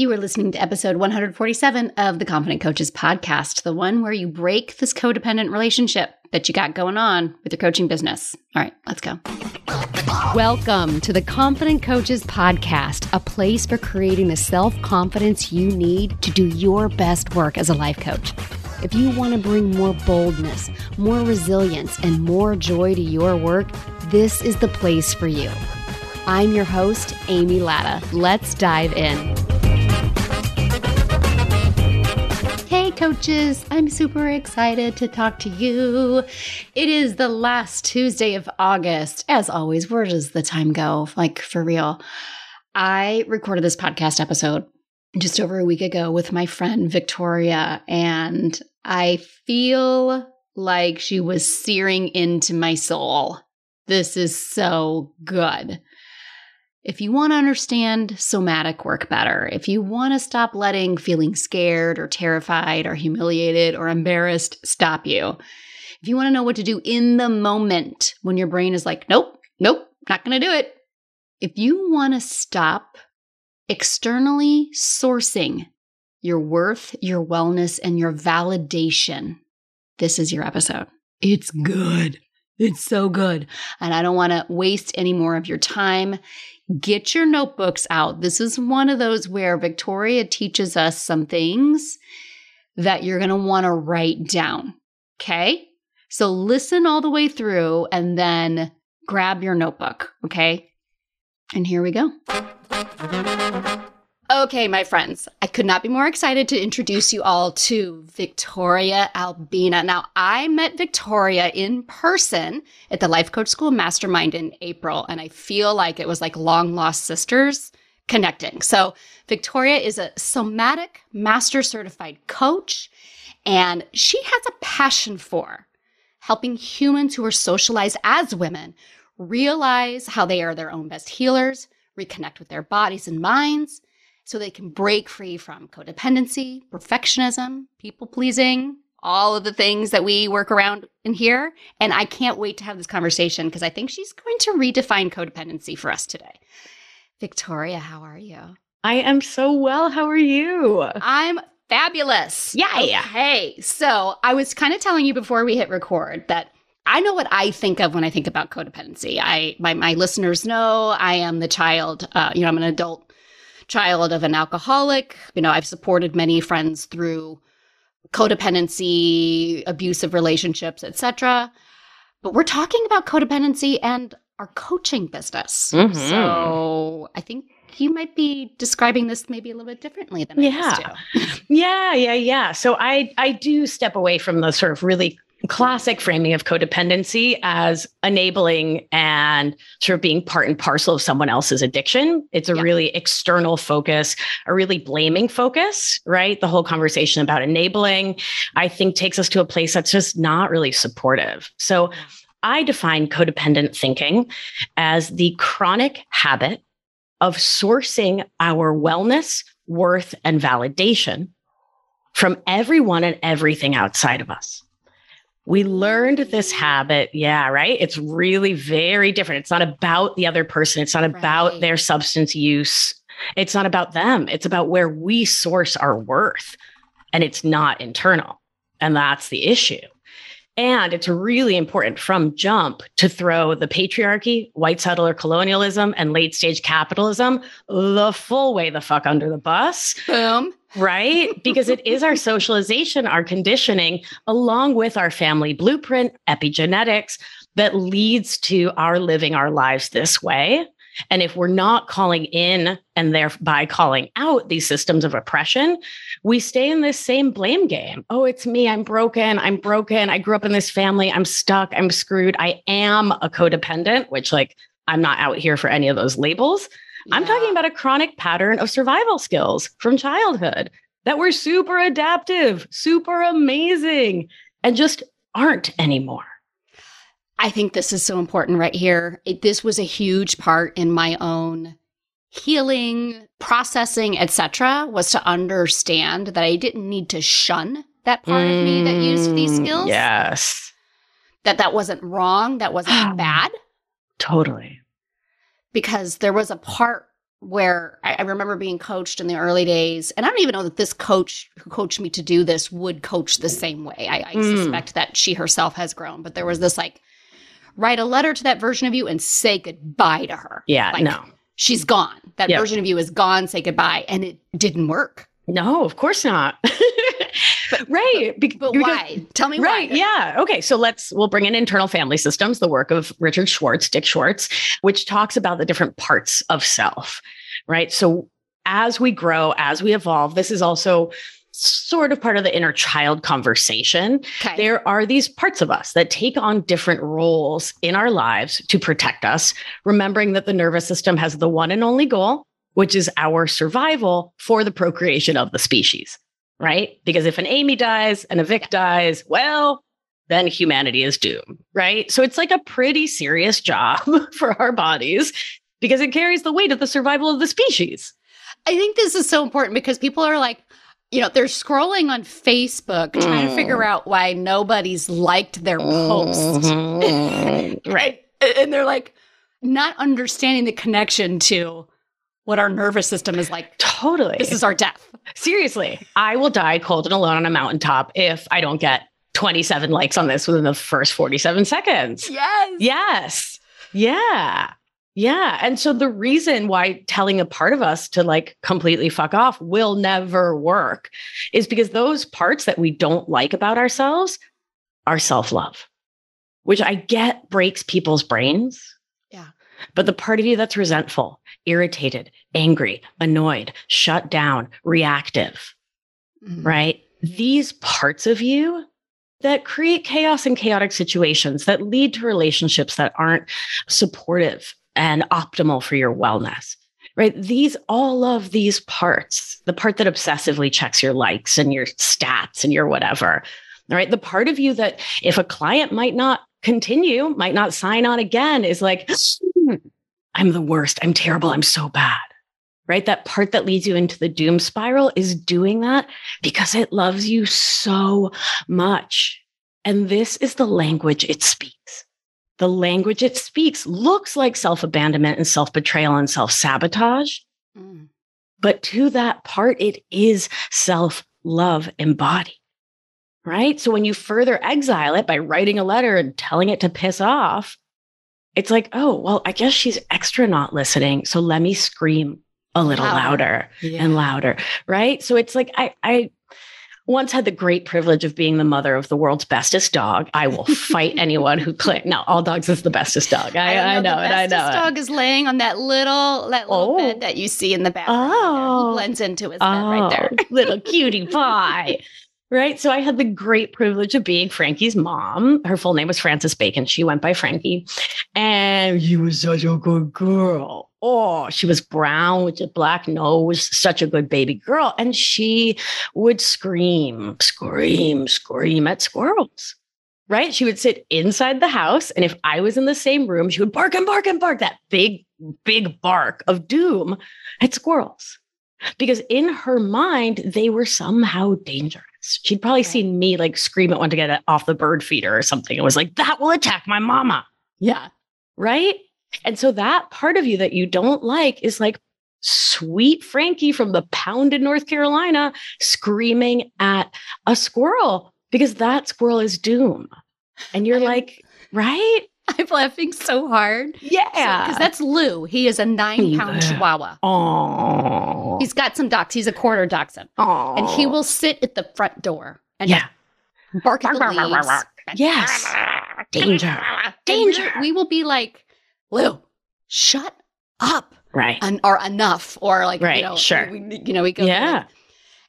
You are listening to episode 147 of the Confident Coaches podcast, the one where you break this codependent relationship that you got going on with your coaching business. All right, let's go. Welcome to the Confident Coaches podcast, a place for creating the self confidence you need to do your best work as a life coach. If you want to bring more boldness, more resilience, and more joy to your work, this is the place for you. I'm your host, Amy Latta. Let's dive in. Coaches, I'm super excited to talk to you. It is the last Tuesday of August. As always, where does the time go? Like, for real. I recorded this podcast episode just over a week ago with my friend Victoria, and I feel like she was searing into my soul. This is so good. If you want to understand somatic work better, if you want to stop letting feeling scared or terrified or humiliated or embarrassed stop you, if you want to know what to do in the moment when your brain is like, nope, nope, not going to do it. If you want to stop externally sourcing your worth, your wellness, and your validation, this is your episode. It's good. It's so good. And I don't want to waste any more of your time. Get your notebooks out. This is one of those where Victoria teaches us some things that you're going to want to write down. Okay. So listen all the way through and then grab your notebook. Okay. And here we go. Okay, my friends, I could not be more excited to introduce you all to Victoria Albina. Now, I met Victoria in person at the Life Coach School Mastermind in April, and I feel like it was like long lost sisters connecting. So, Victoria is a somatic master certified coach, and she has a passion for helping humans who are socialized as women realize how they are their own best healers, reconnect with their bodies and minds so they can break free from codependency, perfectionism, people pleasing, all of the things that we work around in here. And I can't wait to have this conversation because I think she's going to redefine codependency for us today. Victoria, how are you? I am so well. How are you? I'm fabulous. Yay. Okay. So I was kind of telling you before we hit record that I know what I think of when I think about codependency. I my, my listeners know I am the child, uh, you know, I'm an adult child of an alcoholic. You know, I've supported many friends through codependency, abusive relationships, etc. But we're talking about codependency and our coaching business. Mm-hmm. So I think you might be describing this maybe a little bit differently than yeah. I used to. yeah, yeah, yeah. So I I do step away from the sort of really classic framing of codependency as enabling and sort of being part and parcel of someone else's addiction. It's a yeah. really external focus, a really blaming focus, right? The whole conversation about enabling, I think, takes us to a place that's just not really supportive. So I define codependent thinking as the chronic habit of sourcing our wellness, worth, and validation from everyone and everything outside of us. We learned this habit. Yeah, right. It's really very different. It's not about the other person, it's not about right. their substance use. It's not about them. It's about where we source our worth. And it's not internal. And that's the issue. And it's really important from jump to throw the patriarchy, white settler colonialism, and late stage capitalism the full way the fuck under the bus. Boom right? because it is our socialization, our conditioning, along with our family blueprint, epigenetics, that leads to our living our lives this way. And if we're not calling in and thereby calling out these systems of oppression, we stay in this same blame game. Oh, it's me. I'm broken. I'm broken. I grew up in this family. I'm stuck. I'm screwed. I am a codependent, which, like, I'm not out here for any of those labels. Yeah. I'm talking about a chronic pattern of survival skills from childhood that were super adaptive, super amazing, and just aren't anymore. I think this is so important right here. It, this was a huge part in my own healing, processing, etc. was to understand that I didn't need to shun that part mm, of me that used these mm, skills. Yes. That that wasn't wrong, that wasn't bad. Totally because there was a part where I, I remember being coached in the early days, and I don't even know that this coach who coached me to do this would coach the same way. I, I Mm. suspect that she herself has grown, but there was this like, write a letter to that version of you and say goodbye to her. Yeah, Like, no. she's gone. That Yep. version of you is gone. Say goodbye, and it didn't work. No, of course not. but, right. Be- But because- why? Tell me Right. why. Yeah. Okay. So let's, we'll bring in internal family systems, the work of Richard Schwartz, Dick Schwartz, which talks about the different parts of self. Right. So as we grow, as we evolve, this is also sort of part of the inner child conversation. Okay. There are these parts of us that take on different roles in our lives to protect us, remembering that the nervous system has the one and only goal, which is our survival for the procreation of the species, right? Because if an Amy dies and a Vic dies, well, then humanity is doomed, right? So it's like a pretty serious job for our bodies because it carries the weight of the survival of the species. I think this is so important because people are like, you know, they're scrolling on Facebook trying to Mm. figure out why nobody's liked their post. Mhm. right. And they're like not understanding the connection to what our nervous system is like. Totally. This is our death. Seriously, I will die cold and alone on a mountaintop if I don't get 27 likes on this within the first 47 seconds. Yes. Yes. Yeah. Yeah. And so the reason why telling a part of us to like completely fuck off will never work is because those parts that we don't like about ourselves are self love, which I get breaks people's brains. Yeah. But the part of you that's resentful, irritated, angry, annoyed, shut down, reactive, Mhm. right? These parts of you that create chaos and chaotic situations that lead to relationships that aren't supportive and optimal for your wellness. Right. These, all of these parts, the part that obsessively checks your likes and your stats and your whatever, right? The part of you that if a client might not continue, might not sign on again is like, "Hmm, I'm the worst. I'm terrible. I'm so bad. Right. That part that leads you into the doom spiral is doing that because it loves you so much. And this is the language it speaks. The language it speaks looks like self abandonment and self betrayal and self sabotage. Mm. But to that part, it is self love embodied. Right. So when you further exile it by writing a letter and telling it to piss off, it's like, oh, well, I guess she's extra not listening. So let me scream a little Louder. louder and louder. Right. So it's like, I, I, once had the great privilege of being the mother of the world's bestest dog. I will fight anyone who claim Now, all dogs is the bestest dog. I, I, don't know, it. I know. it. dog is laying on that little that little Oh. bed that you see in the background. there. Oh. He blends into his bed right there. Oh, little cutie pie. Right. So I had the great privilege of being Frankie's mom. Her full name was Frances Bacon. She went by Frankie. And she was such a good girl. Oh, she was brown with a black nose, such a good baby girl. And she would scream, scream, scream at squirrels. Right. She would sit inside the house. And if I was in the same room, she would bark and bark and bark that big, big bark of doom at squirrels because in her mind, they were somehow dangerous. She'd probably seen me like scream at one to get it off the bird feeder or something. It was like, that will attack my mama. Yeah. Right. And so that part of you that you don't like is like sweet Frankie from the pound in North Carolina screaming at a squirrel because that squirrel is doom. And you're I am- like, right? I'm laughing so hard. Yeah. Because that's Lou. He is a nine pound chihuahua. Oh. He's got some ducks. He's a quarter dachshund. And he will sit at the front door and Yeah. bark at the Bark, bark, bark, bark, leaves. Yes. Danger. And Danger. we're- will be like, Lou, shut up. Right. Un- or enough. Or like, Right, you know, sure. we, you know, we go, Yeah. like-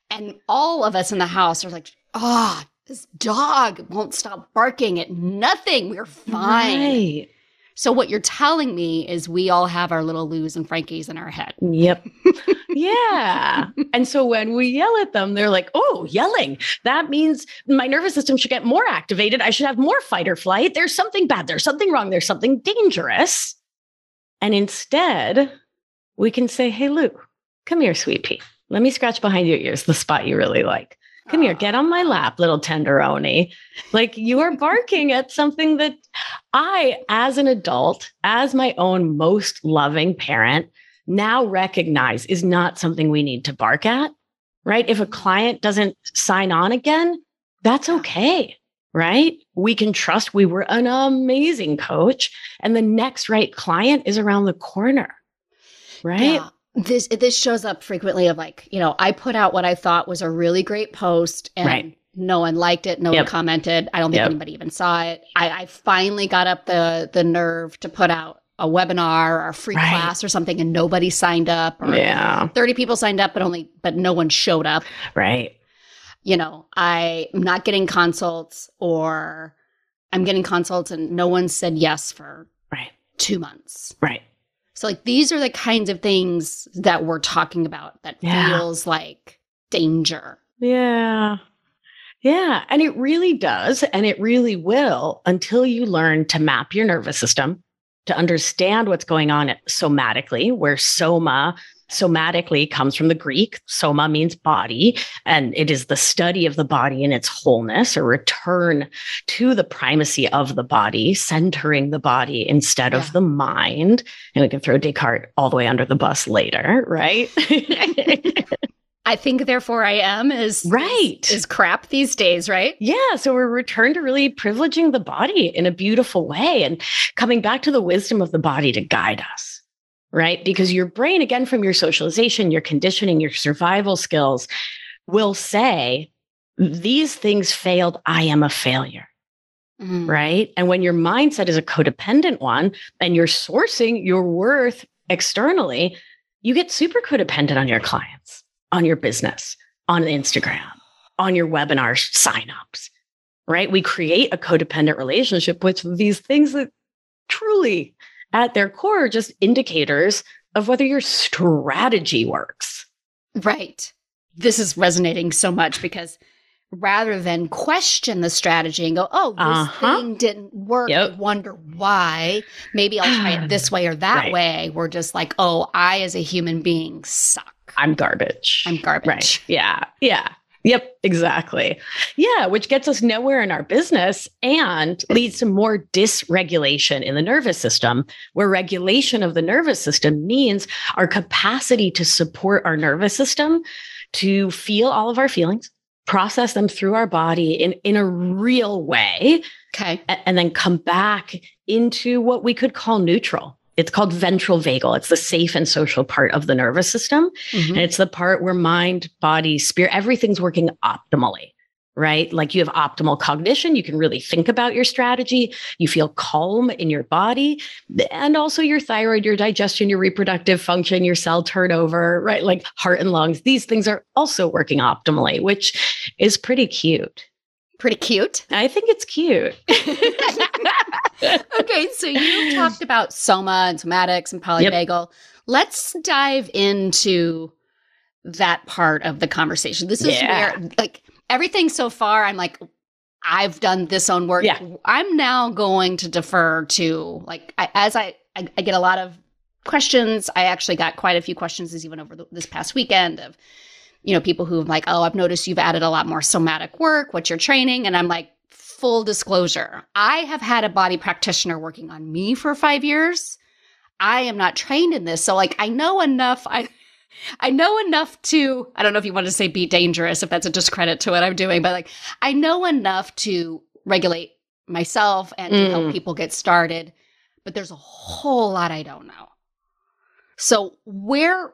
and all of us in the house are like, ah, this dog won't stop barking at nothing. We're fine. Right. So what you're telling me is we all have our little Lou's and Frankies in our head. Yep. yeah. And so when we yell at them, they're like, oh, yelling. That means my nervous system should get more activated. I should have more fight or flight. There's something bad. There's something wrong. There's something dangerous. And instead, we can say, hey, Lou, come here, sweet pea. Let me scratch behind your ears, the spot you really like. Come here, ah. get on my lap, little tenderoni. Like you are barking at something that I, as an adult, as my own most loving parent, now recognize is not something we need to bark at, right? If a mm-hmm. client doesn't sign on again, that's okay, right? We can trust we were an amazing coach and the next right client is around the corner, right? Yeah. This this shows up frequently of like, you know, I put out what I thought was a really great post and right. no one liked it, no yep. one commented. I don't think yep. anybody even saw it. I, I finally got up the the nerve to put out a webinar or a free right. class or something and nobody signed up or yeah. 30 people signed up but only but no one showed up right you know i'm not getting consults or i'm getting consults and no one said yes for right two months right so like these are the kinds of things that we're talking about that yeah. feels like danger. Yeah. Yeah. And it really does and it really will until you learn to map your nervous system to understand what's going on somatically, where soma somatically comes from the Greek. Soma means body, and it is the study of the body in its wholeness, a return to the primacy of the body, centering the body instead yeah. of the mind. And we can throw Descartes all the way under the bus later, right? I think therefore I am is right is, is, crap these days, right? Yeah. So we're returned to really privileging the body in a beautiful way and coming back to the wisdom of the body to guide us. Right. Because your brain, again, from your socialization, your conditioning, your survival skills will say, these things failed. I am a failure. Mm. Right. And when your mindset is a codependent one and you're sourcing your worth externally, you get super codependent on your clients on your business, on Instagram, on your webinar signups, right? We create a codependent relationship with these things that truly, at their core, are just indicators of whether your strategy works. Right. This is resonating so much because rather than question the strategy and go, oh, this uh-huh. thing didn't work, yep. wonder why. Maybe I'll try it this way or that right. way. We're just like, oh, I as a human being suck. I'm garbage. I'm garbage. Right. Yeah. Yeah. Yep, exactly. Yeah, which gets us nowhere in our business and leads to more dysregulation in the nervous system, where regulation of the nervous system means our capacity to support our nervous system to feel all of our feelings, process them through our body in, in a real way. Okay. And, and then come back into what we could call neutral it's called ventral vagal. It's the safe and social part of the nervous system. Mm-hmm. And it's the part where mind, body, spirit, everything's working optimally, right? Like you have optimal cognition. You can really think about your strategy. You feel calm in your body and also your thyroid, your digestion, your reproductive function, your cell turnover, right? Like heart and lungs. These things are also working optimally, which is pretty cute. Pretty cute. I think it's cute. okay, so you talked about soma and somatics and polyvagal. Yep. Let's dive into that part of the conversation. This is yeah. where like everything so far I'm like I've done this own work. Yeah. I'm now going to defer to like I, as I, I, I get a lot of questions. I actually got quite a few questions even over the, this past weekend of you know people who have like oh I've noticed you've added a lot more somatic work. What's your training? And I'm like full disclosure, I have had a body practitioner working on me for five years. I am not trained in this. So like I know enough. I I know enough to, I don't know if you want to say be dangerous, if that's a discredit to what I'm doing, but like I know enough to regulate myself and mm. to help people get started. But there's a whole lot I don't know. So, where,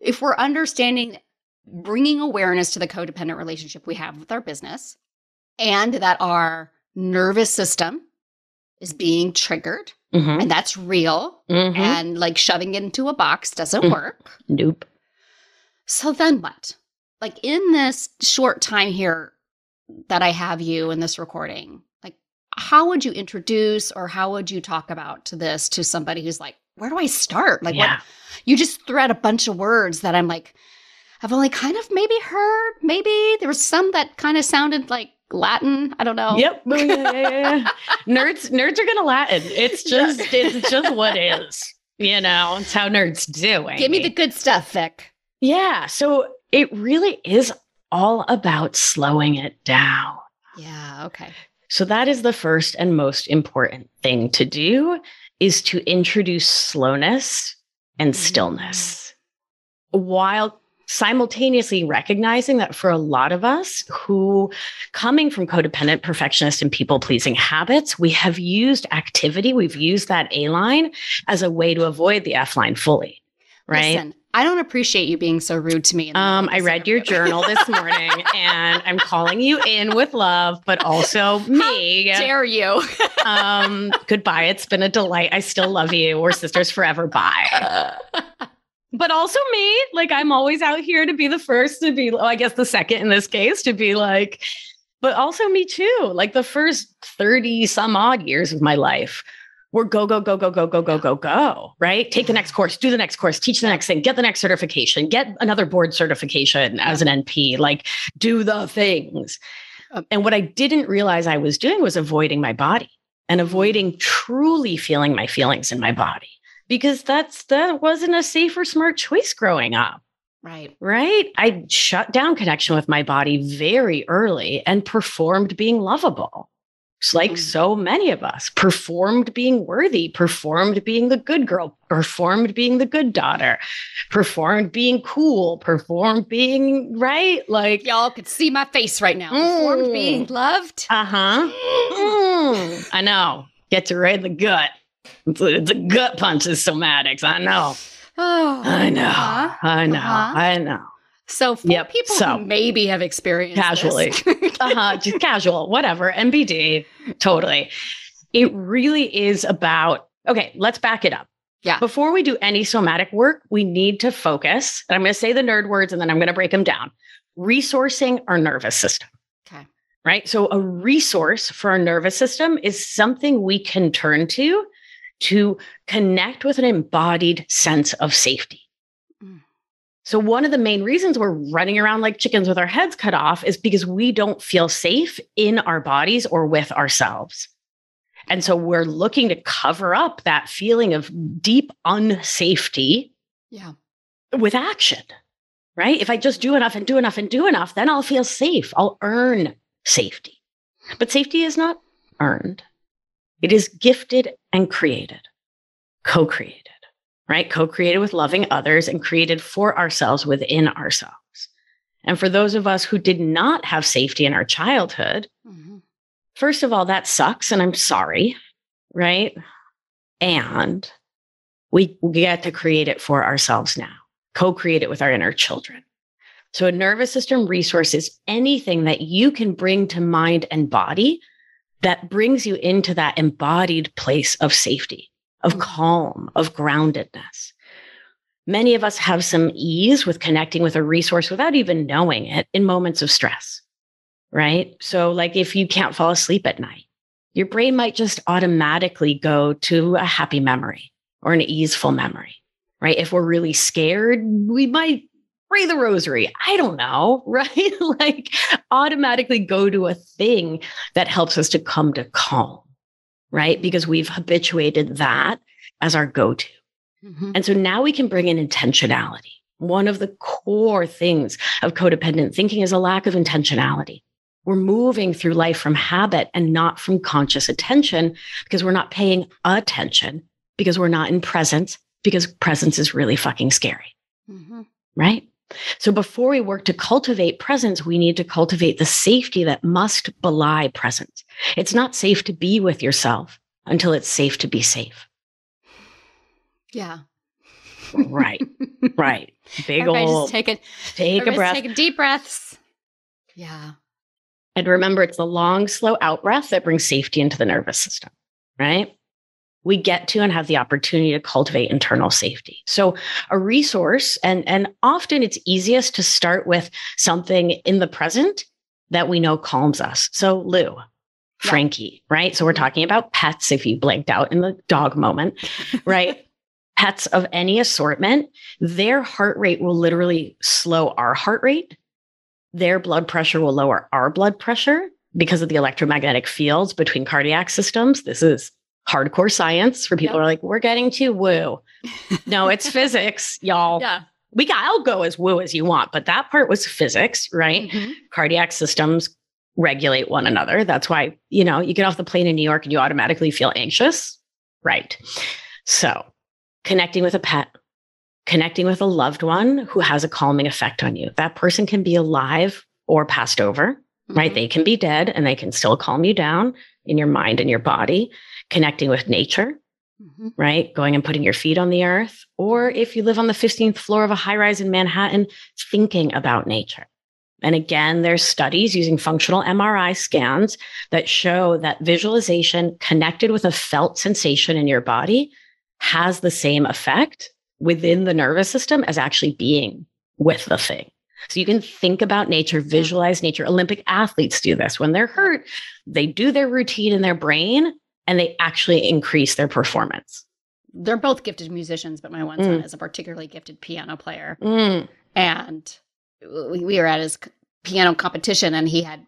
if we're understanding bringing awareness to the codependent relationship we have with our business, and that our nervous system is being triggered mm-hmm. and that's real mm-hmm. and like shoving it into a box doesn't mm. work nope so then what like in this short time here that i have you in this recording like how would you introduce or how would you talk about to this to somebody who's like where do i start like yeah. what you just thread a bunch of words that i'm like i've only kind of maybe heard maybe there was some that kind of sounded like Latin. I don't know. Yep. yeah, yeah, yeah. nerds, nerds are gonna Latin. It's just, it's just what is. You know, it's how nerds do. It. Give me the good stuff, Vic. Yeah. So it really is all about slowing it down. Yeah. Okay. So that is the first and most important thing to do is to introduce slowness and mm. stillness while simultaneously recognizing that for a lot of us who coming from codependent perfectionist and people pleasing habits we have used activity we've used that a line as a way to avoid the f line fully right Listen, I don't appreciate you being so rude to me. Um, I read your journal this morning and I'm calling you in with love, but also me. How dare you? um, goodbye. It's been a delight. I still love you. We're sisters forever. Bye. but also me. Like I'm always out here to be the first to be, well, I guess the second in this case, to be like, but also me too. Like the first 30 some odd years of my life we're go, go, go, go, go, go, go, go, go, right? Take the next course, do the next course, teach the next thing, get the next certification, get another board certification as an NP, like do the things. Uh, and what I didn't realize I was doing was avoiding my body and mm-hmm. avoiding truly feeling my feelings in my body because that's that wasn't a safe or smart choice growing up. Right. Right. I shut down connection with my body very early and performed being lovable It's like mm. so many of us, performed being worthy, performed being the good girl, performed being the good daughter, performed being cool, performed being right. Like y'all could see my face right now. Mm. Performed being loved. Uh huh. Mm. I know. Get to right in the gut. It's a, it's a gut punch is somatics. I know. Oh, I know. Uh-huh. I know. Uh-huh. I know. So for yep. people so, who maybe have experienced casually, uh-huh, just casual, whatever, MBD, totally. It really is about okay. Let's back it up. Yeah. Before we do any somatic work, we need to focus. And I'm going to say the nerd words, and then I'm going to break them down. Resourcing our nervous system. Okay. Right. So a resource for our nervous system is something we can turn to to connect with an embodied sense of safety. Mm. So, one of the main reasons we're running around like chickens with our heads cut off is because we don't feel safe in our bodies or with ourselves. And so, we're looking to cover up that feeling of deep unsafety yeah. with action, right? If I just do enough and do enough and do enough, then I'll feel safe. I'll earn safety. But safety is not earned, it is gifted and created, co created right? Co created with loving others and created for ourselves within ourselves. And for those of us who did not have safety in our childhood, mm-hmm. first of all, that sucks. And I'm sorry, right? And we get to create it for ourselves now, co create it with our inner children. So, a nervous system resource is anything that you can bring to mind and body that brings you into that embodied place of safety of mm. calm, of groundedness. Many of us have some ease with connecting with a resource without even knowing it in moments of stress, right? So, like if you can't fall asleep at night, your brain might just automatically go to a happy memory or an easeful memory, right? If we're really scared, we might pray the rosary. I don't know, right? like automatically go to a thing that helps us to come to calm right? Because we've habituated that as our go to. Mm-hmm. And so now we can bring in intentionality. One of the core things of codependent thinking is a lack of intentionality. We're moving through life from habit and not from conscious attention because we're not paying attention, because we're not in presence, because presence is really fucking scary. Mm-hmm. Right? So before we work to cultivate presence, we need to cultivate the safety that must belie presence. It's not safe to be with yourself until it's safe to be safe. Yeah. Right. right. Big Everybody old. Just take a, take a breath. Take deep breaths. Yeah. And remember, it's the long, slow out breath that brings safety into the nervous system. Right we get to and have the opportunity to cultivate internal safety. So a resource, and, and often it's easiest to start with something in the present that we know calms us. So Lou, Frankie, yeah. right? So we're talking about pets if you blanked out in the dog moment, right? pets of any assortment, their heart rate will literally slow our heart rate. Their blood pressure will lower our blood pressure because of the electromagnetic fields between cardiac systems. This is hardcore science for people yep. are like, we're getting too woo. no, it's physics, y'all. Yeah. We got, I'll go as woo as you want, but that part was physics, right? Mm-hmm. Cardiac systems regulate one another. That's why, you know, you get off the plane in New York and you automatically feel anxious. Right. So connecting with a pet, connecting with a loved one who has a calming effect on you. That person can be alive or passed over, mm-hmm. right? They can be dead and they can still calm you down in your mind and your body. Connecting with nature, mm-hmm. right? Going and putting your feet on the earth. Or if you live on the 15th floor of a high rise in Manhattan, thinking about nature. And again, there's studies using functional MRI scans that show that visualization connected with a felt sensation in your body has the same effect within the nervous system as actually being with the thing. So you can think about nature, visualize nature. Olympic athletes do this when they're hurt. They do their routine in their brain and they actually increase their performance. They're both gifted musicians, but my one son mm. is a particularly gifted piano player. Mm. And we, we were at his piano competition and he had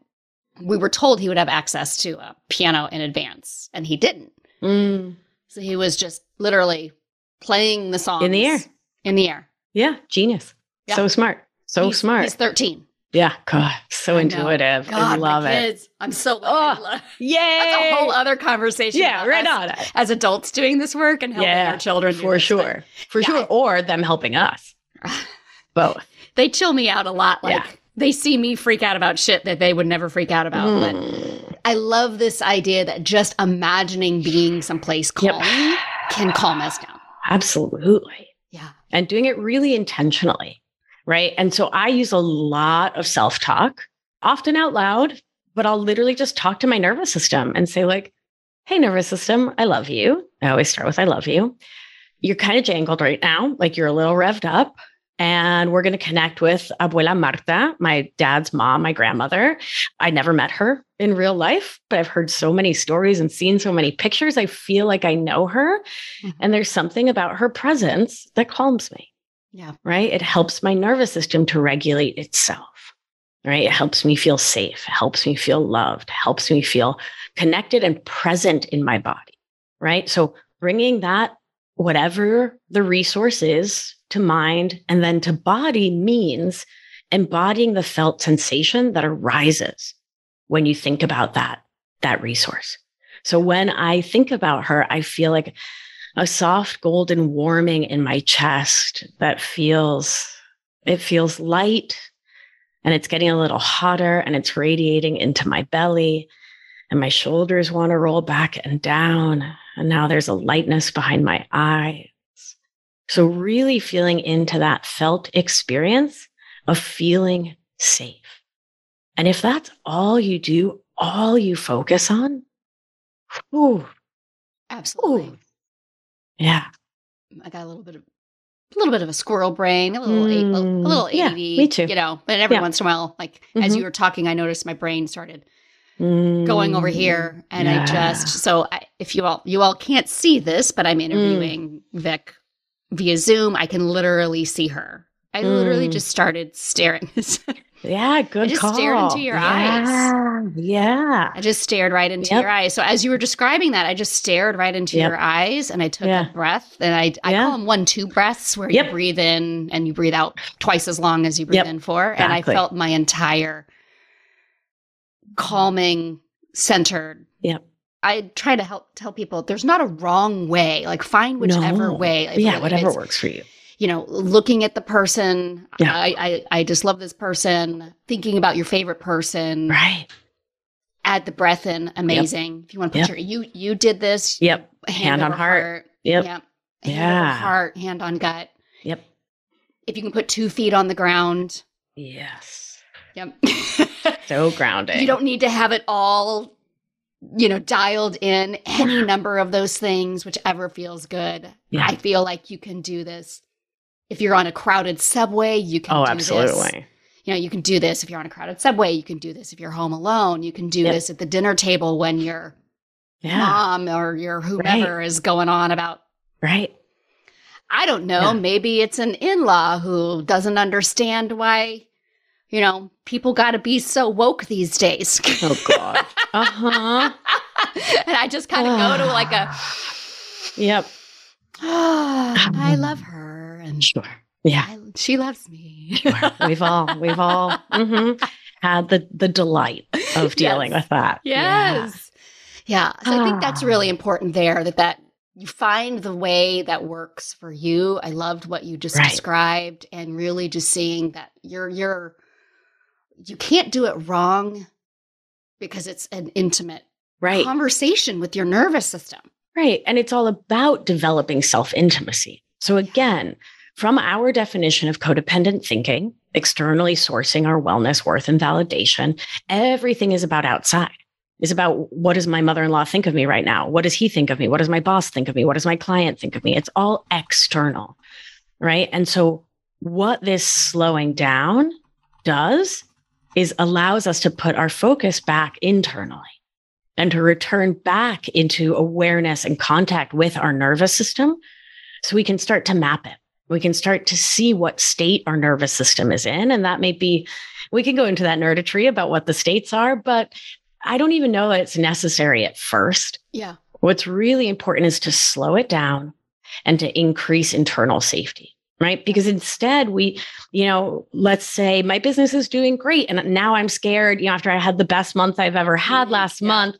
we were told he would have access to a piano in advance and he didn't. Mm. So he was just literally playing the song in the air. In the air. Yeah, genius. Yeah. So smart. So he's, smart. He's 13. Yeah, God, so intuitive. God, I love it. I'm so oh, yay! That's a whole other conversation. Yeah, right on it. As adults doing this work and helping yeah, our children for sure, for yeah, sure, or them helping us. Both. They chill me out a lot. Like yeah. they see me freak out about shit that they would never freak out about. Mm. But I love this idea that just imagining being someplace calm yep. can calm us down. Absolutely. Yeah. And doing it really intentionally. Right. And so I use a lot of self talk, often out loud, but I'll literally just talk to my nervous system and say, like, hey, nervous system, I love you. I always start with, I love you. You're kind of jangled right now, like you're a little revved up. And we're going to connect with Abuela Marta, my dad's mom, my grandmother. I never met her in real life, but I've heard so many stories and seen so many pictures. I feel like I know her. Mm-hmm. And there's something about her presence that calms me. Yeah. Right. It helps my nervous system to regulate itself. Right. It helps me feel safe, helps me feel loved, helps me feel connected and present in my body. Right. So bringing that, whatever the resource is, to mind and then to body means embodying the felt sensation that arises when you think about that, that resource. So when I think about her, I feel like a soft golden warming in my chest that feels, it feels light and it's getting a little hotter and it's radiating into my belly and my shoulders want to roll back and down. And now there's a lightness behind my eyes. So really feeling into that felt experience of feeling safe. And if that's all you do, all you focus on, whew, absolutely. Whew, yeah. I got a little bit of a little bit of a squirrel brain, a little mm, a, a, little ADD, yeah, me too. you know. But every yeah. once in a while, like mm-hmm. as you were talking, I noticed my brain started mm, going over here, and yeah. I just so I, if you all you all can't see this, but I'm mm. interviewing mm. Vic via Zoom. I can literally see her. I mm. literally just started staring. Yeah, good I just call. stared into your yeah, eyes. Yeah. I just stared right into yep. your eyes. So as you were describing that, I just stared right into yep. your eyes and I took yeah. a breath. And I, I yeah. call them one, two breaths where yep. you breathe in and you breathe out twice as long as you breathe in for. Exactly. And I felt my entire calming, centered. Yep. I try to help tell people there's not a wrong way. Like find whichever no. way. Yeah, whatever works for you you know, looking at the person. Yeah. I, I, I just love this person. Thinking about your favorite person. Right. Add the breath in. Amazing. Yep. If you want to put yep. your you you did this. Yep. Hand, hand on heart. heart. Yep. Yep. Hand yeah. heart. Hand on gut. Yep. If you can put two feet on the ground. Yes. Yep. so grounded. You don't need to have it all you know, dialed in any number of those things, whichever feels good. Yeah. I feel like you can do this if you're on a crowded subway, you can. Do this. Oh, absolutely. This. You know, you can do this if you're on a crowded subway. You can do this if you're home alone. You can do yep. this at the dinner table when your yeah. mom or your whomever right. is going on about. Right. I don't know. Yeah. Maybe it's an in law who doesn't understand why, you know, people got to be so woke these days. Oh, God. uh huh. and I just kind of go to like a. Yep. I love her and sure, yeah, I, she loves me. sure. We've all we've all mm-hmm, had the the delight of dealing yes. with that. Yes. Yeah. yeah. So I think that's really ah. important there that that you find the way that works for you. I loved what you just Right. described and really just seeing that you're you're you can't do it wrong because it's an intimate Right. conversation with your nervous system. Right. And it's all about developing self intimacy. So, again, from our definition of codependent thinking, externally sourcing our wellness, worth, and validation, everything is about outside. Is about what does my mother in law think of me right now? What does he think of me? What does my boss think of me? What does my client think of me? It's all external. Right. And so, what this slowing down does is allows us to put our focus back internally and to return back into awareness and contact with our nervous system so we can start to map it. We can start to see what state our nervous system is in. And that may be, we can go into that nerditry about what the states are, but I don't even know that it's necessary at first. Yeah. What's really important is to slow it down and to increase internal safety, right? Because instead, we, you know, let's say my business is doing great. And now I'm scared, you know, after I had the best month I've ever had Mhm, last yeah. month,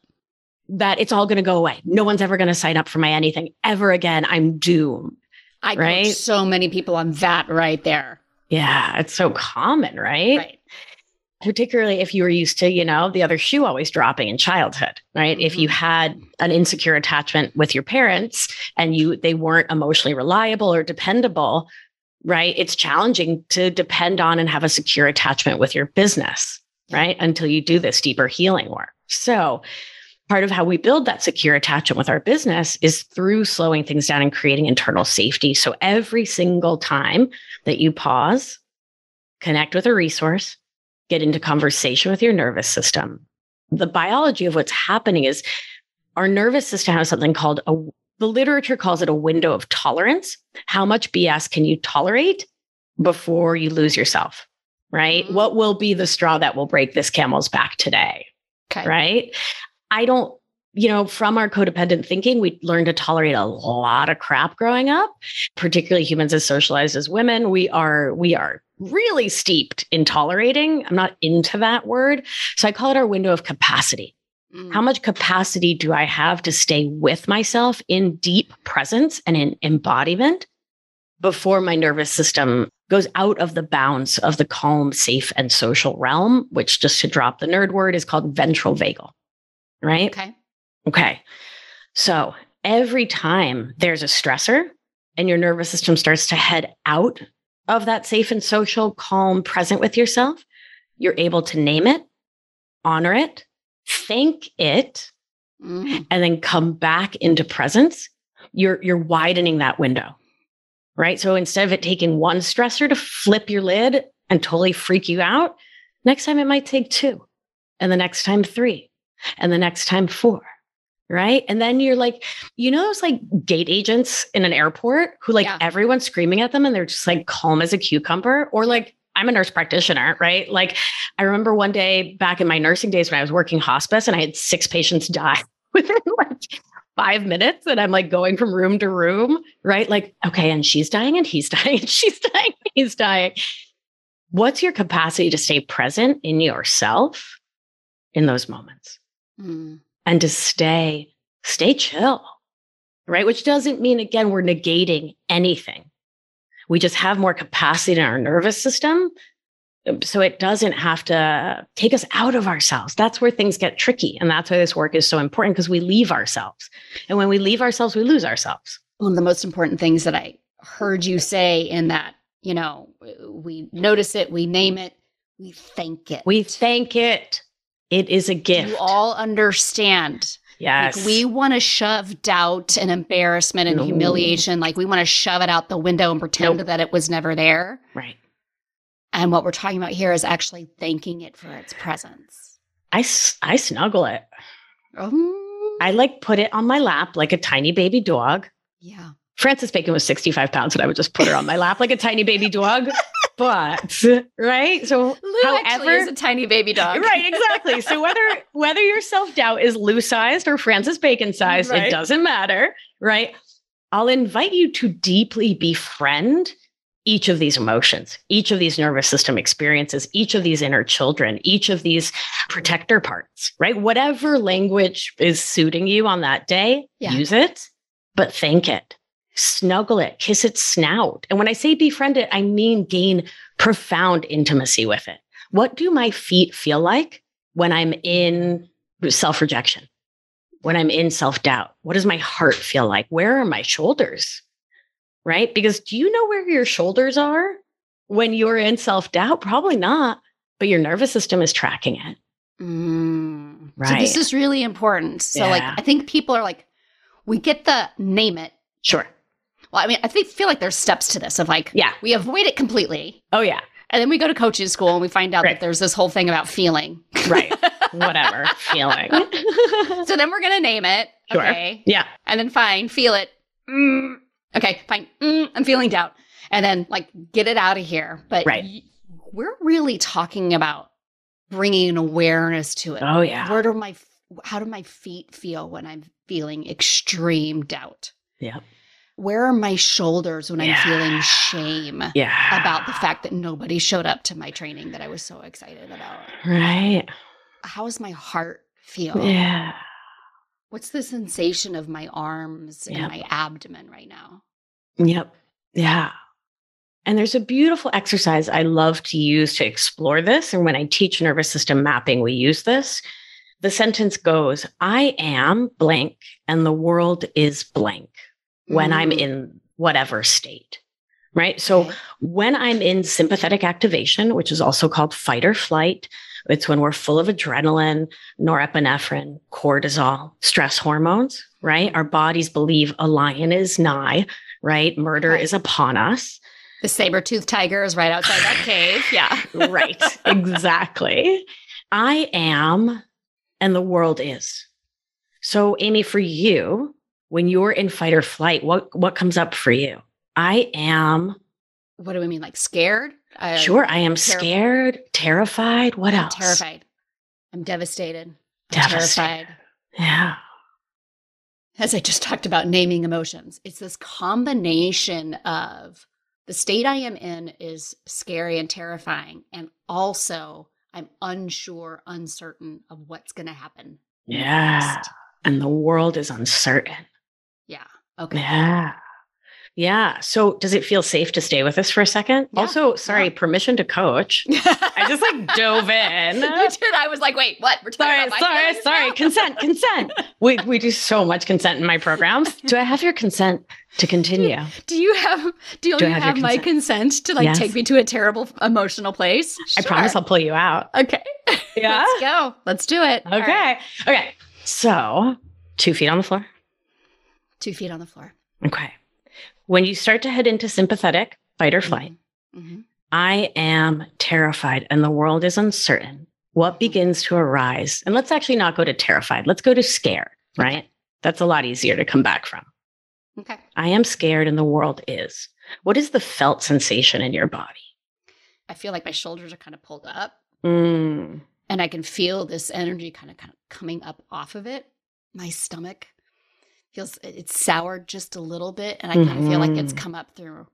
that it's all going to go away. No one's ever going to sign up for my anything ever again. I'm doomed. I Right? so many people on that right there. Yeah, it's so common, right? Right. particularly if you were used to, you know, the other shoe always dropping in childhood, right? If you mm-hmm. had an insecure attachment with your parents and you they weren't emotionally reliable or dependable, right? It's challenging to depend on and have a secure attachment with your business, right? Until you do this deeper healing work. So, part of how we build that secure attachment with our business is through slowing things down and creating internal safety. So, every single time that you pause, connect with a resource, get into conversation with your nervous system. The biology of what's happening is our nervous system has something called a, the literature calls it a window of tolerance. How much BS can you tolerate before you lose yourself? Right? Mhm. What will be the straw that will break this camel's back today? Okay. Right? I don't, you know, from our codependent thinking, we learn to tolerate a lot of crap growing up, particularly humans as socialized as women. We are, we are really steeped in tolerating. I'm not into that word. So I call it our window of capacity. Mm. How much capacity do I have to stay with myself in deep presence and in embodiment before my nervous system goes out of the bounds of the calm, safe, and social realm, which just to drop the nerd word is called ventral vagal, right? Okay. Okay. So every time there's a stressor and your nervous system starts to head out of that safe and social, calm, present with yourself, you're able to name it, honor it, thank it, Mm. and then come back into presence. You're you're widening that window. Right? So instead of it taking one stressor to flip your lid and totally freak you out, next time it might take two. And the next time 3. And the next time 4 right? And then you're like, you know, those like gate agents in an airport who like Yeah. everyone's screaming at them and they're just like calm as a cucumber, or like I'm a nurse practitioner, right? Like I remember one day back in my nursing days when I was working hospice and I had six patients die within like five minutes. And I'm like going from room to room, right? Like, okay, and she's dying and he's dying and she's dying, and he's dying. What's your capacity to stay present in yourself in those moments? Mm. and to stay stay chill right? Which doesn't mean again we're negating anything. We just have more capacity in our nervous system um, so it doesn't have to take us out of ourselves. That's where things get tricky and that's why this work is so important because we leave ourselves. And when we leave ourselves we lose ourselves. One of the most important things that I heard you say in that, you know, we notice it, we name it, we thank it. we thank it it is a gift You all understand. yes Like we want to shove doubt and embarrassment and No. humiliation. Like we want to shove it out the window and pretend Nope. that it was never there. right And what we're talking about here is actually thanking it for its presence. I, I snuggle it Oh, i like put it on my lap like a tiny baby dog yeah. Frances Bacon was 65 pounds and I would just put her on my lap like a tiny baby dog. But, right? So, Lou actually however, is a tiny baby dog. right, exactly. So, whether whether your self doubt is Lou sized or Frances Bacon sized, Right. it doesn't matter, right? I'll invite you to deeply befriend each of these emotions, each of these nervous system experiences, each of these inner children, each of these protector parts, right? Whatever language is suiting you on that day, Yeah. use it but thank it. Snuggle it, kiss its snout. And when I say befriend it, I mean gain profound intimacy with it. What do my feet feel like when I'm in self rejection? When I'm in self doubt? What does my heart feel like? Where are my shoulders? Right? Because do you know where your shoulders are when you're in self doubt? Probably not, but your nervous system is tracking it. Mm. Right. So this is really important. So like I think people are like, we get the name it. Sure. Well, I mean, I think feel like there's steps to this of like, Yeah. we avoid it completely. Oh, yeah. And then we go to coaching school and we find out Right. that there's this whole thing about feeling. Right. Whatever. Feeling. So then we're going to name it. Sure. Okay. yeah. And then fine, feel it. Mm. Okay, fine. Mm, I'm feeling doubt. And then like get it out of here. But Right. y- we're really talking about bringing an awareness to it. Oh, yeah. Where do my how do my feet feel when I'm feeling extreme doubt? Yeah. Where are my shoulders when I'm feeling shame Yeah. about the fact that nobody showed up to my training that I was so excited about? Right. How does my heart feel? Yeah. What's the sensation of my arms Yep. and my abdomen right now? Yep. Yeah. And there's a beautiful exercise I love to use to explore this. And when I teach nervous system mapping, we use this. The sentence goes, I am blank and the world is blank when I'm Mm. in whatever state. Right. So when I'm in sympathetic activation, which is also called fight or flight, it's when we're full of adrenaline, norepinephrine, cortisol, stress hormones, right? Our bodies believe a lion is nigh, right? Murder Right. is upon us. the saber-toothed tiger is right outside that cave. Yeah. right. Exactly. I am and the world is. So Amy, for you, when you're in fight or flight, what what comes up for you? I am What do we mean? Like scared? I, sure I am terrified. scared, terrified. What I'm else? terrified. I'm devastated. I'm Devastated. terrified. Yeah. As I just talked about naming emotions, it's this combination of the state I am in is scary and terrifying, and also I'm unsure, uncertain of what's going to happen. Yeah. next. And the world is uncertain. Yeah. Okay. Yeah. Yeah. So does it feel safe to stay with us for a second? Yeah. Also, sorry, Yeah. permission to coach. I just like dove in. you did. I was like, wait, what? We're talking Sorry, sorry, sorry. now? Consent, consent. We we do so much consent in my programs. Do I have your consent to continue? Do you have? Do you Do I have have, your my consent to like Yes. take me to a terrible emotional place? I promise I'll pull you out. Okay. Yeah. Let's go. Let's do it. Okay. right. Okay. So two feet on the floor. Two feet on the floor. Okay. When you start to head into sympathetic fight or flight, Mhm. I am terrified and the world is uncertain. What begins to arise? And let's actually not go to terrified. Let's go to scared, right? That's a lot easier to come back from. Okay. I am scared and the world is. What is the felt sensation in your body? I feel like my shoulders are kind of pulled up Mm, and I can feel this energy kind of kind of coming up off of it. My stomach feels it's soured just a little bit and I kind of feel like it's Mhm. come up through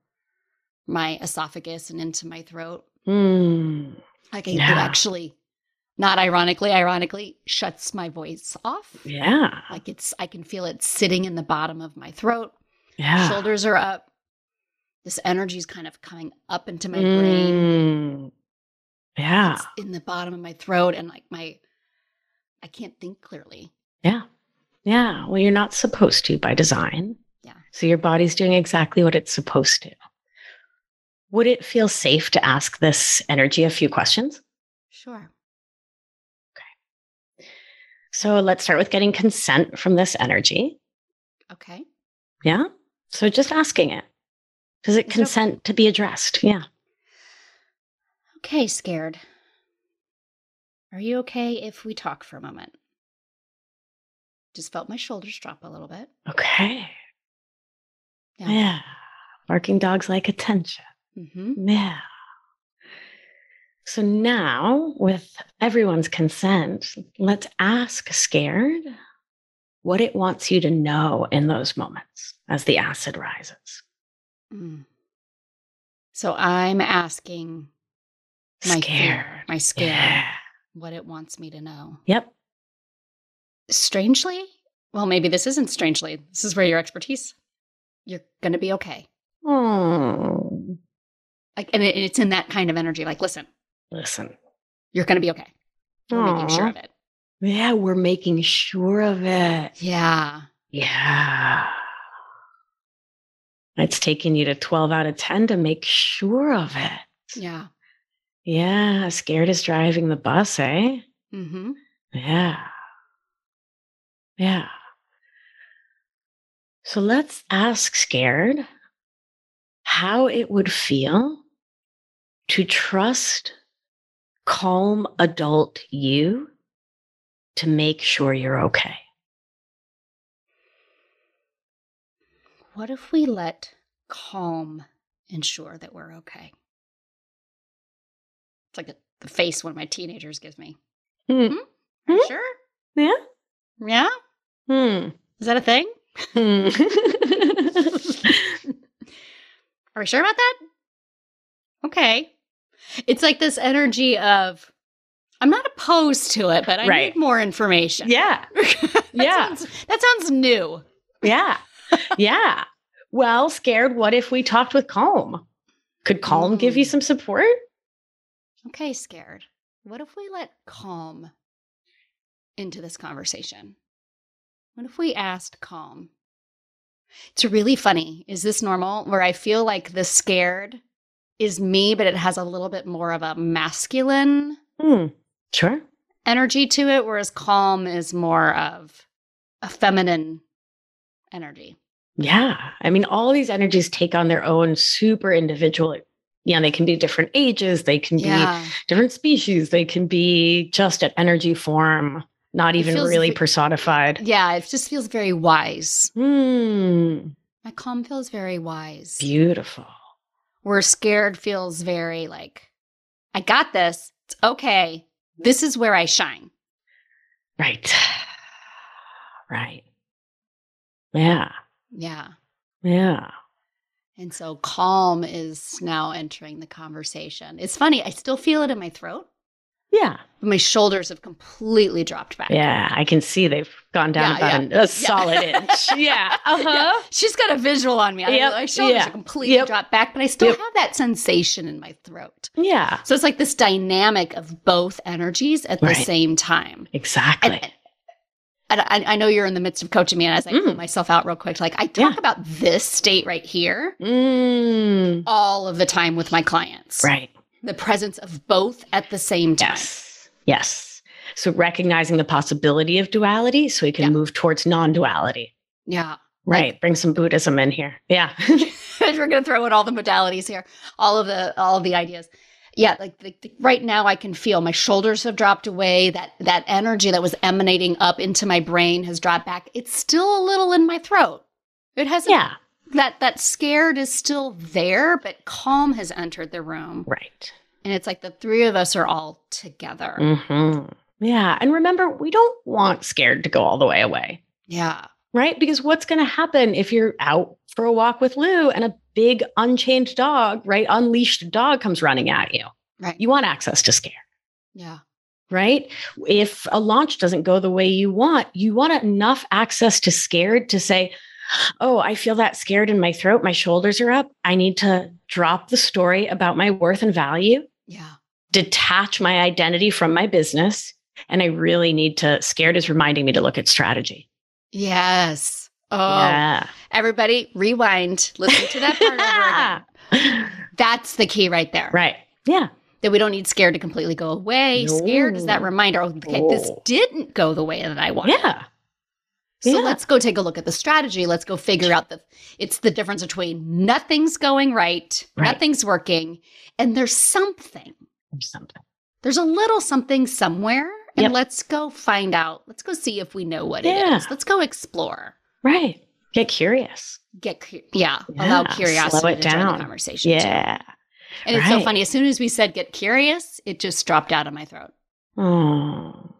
my esophagus and into my throat. mm. Like it, it actually not ironically, ironically shuts my voice off. Yeah. Like it's I can feel it sitting in the bottom of my throat. Yeah. Shoulders are up. This energy is kind of coming up into my brain. Mm. Yeah. It's in the bottom of my throat and like my I can't think clearly. Yeah. Yeah. Well, you're not supposed to by design. Yeah. So your body's doing exactly what it's supposed to. Would it feel safe to ask this energy a few questions? Sure. Okay. So let's start with getting consent from this energy. Okay. Yeah. So just asking it. Does it Is it consent to be addressed? Yeah. Okay, scared. Are you okay if we talk for a moment? Just felt my shoulders drop a little bit. Okay. Yeah. Yeah. Barking dogs like attention. Mm-hmm. Yeah. So now, with everyone's consent, let's ask scared what it wants you to know in those moments as the acid rises. Mm. So I'm asking my Scared. fear, my scare, Yeah. what it wants me to know. Yep. Strangely, well, maybe this isn't strangely. This is where your expertise. You're going to be okay. Oh, Like, and it, it's in that kind of energy. Like, listen, listen. you're going to be okay. We're making sure of it. Yeah, we're making sure of it. Yeah. Yeah. It's taken you to 12 out of 10 to make sure of it. Yeah. Yeah. Scared is driving the bus, eh? Mm-hmm. Yeah. Yeah. So let's ask scared how it would feel to trust calm adult you to make sure you're okay. What if we let calm ensure that we're okay? It's like the, the face one of my teenagers gives me. Hmm. Are you Hmm? sure? Yeah. Yeah? Hmm. Is that a thing? Hmm. Are we sure about that? Okay. It's like this energy of, I'm not opposed to it, but I Right. need more information. yeah. That Yeah. sounds- that sounds new. Yeah. Yeah. Well, scared, what if we talked with Calm? Could Calm give you Mm. some support? Okay, scared. What if we let calm into this conversation? What if we asked calm? It's really funny. Is this normal? Where I feel like the scared is me, but it has a little bit more of a masculine Hmm. Sure. energy to it, whereas calm is more of a feminine energy. Yeah. I mean, all these energies take on their own super individual. Yeah, they can be different ages, they can be different species, they can be just at energy form, not even really ve- personified. Yeah, it just feels very wise. Hmm. My calm feels very wise. Beautiful. We're scared feels very like, I got this. It's okay. This is where I shine. Right. Right. Yeah. Yeah. Yeah. And so calm is now entering the conversation. It's funny. I still feel it in my throat, Yeah. but my shoulders have completely dropped back. Yeah. I can see they've gone down Yeah, about yeah, an- a solid inch. Yeah. Uh Yeah. huh. She's got a visual on me. I- Yep, My shoulders yeah, are completely yep. dropped back, but I still Yep. have that sensation in my throat. Yeah. So it's like this dynamic of both energies at the same time. Exactly. And, I, I know you're in the midst of coaching me, and as I pull Mm. myself out real quick, like I talk Yeah. about this state right here mm, all of the time with my clients. right. The presence of both at the same time. Yes. Yes. So recognizing the possibility of duality so we can Yeah. move towards non duality. Yeah. Right. Bring some Buddhism in here. Yeah. We're going to throw in all the modalities here, all of the all of the ideas. Yeah, like the, the- right now, I can feel my shoulders have dropped away. That that energy that was emanating up into my brain has dropped back. It's still a little in my throat. It hasn't. yeah. That that scared is still there, but calm has entered the room, Right. and it's like the three of us are all together. hmm Yeah. And remember, we don't want scared to go all the way away. Yeah, right? Because what's going to happen if you're out for a walk with Lou and a big unchained dog, right? Unleashed dog comes running at you. right. You want access to scare, yeah, right? If a launch doesn't go the way you want, you want enough access to scared to say, Oh, I feel that scared in my throat. My shoulders are up. I need to drop the story about my worth and value, yeah, detach my identity from my business. And I really need to, scared is reminding me to look at strategy. yes. Oh, Yeah. everybody, rewind. Listen to that part over again. That's the key right there. right. Yeah. That we don't need scared to completely go away. Scared is that No. reminder. Oh, okay, this Oh. didn't go the way that I wanted. Yeah. So Yeah. let's go take a look at the strategy. Let's go figure out the it's the difference between nothing's going right, Right. nothing's working, and there's something. Or something. There's a little something somewhere. And Yep. let's go find out. Let's go see if we know what it Yeah. is. Let's go explore. Right. Get curious. Get cu- yeah, allow Yeah, curiosity slow it down. the conversation. too. Yeah. And it's so funny. As soon as we said get curious, it just dropped out of my throat. Oh,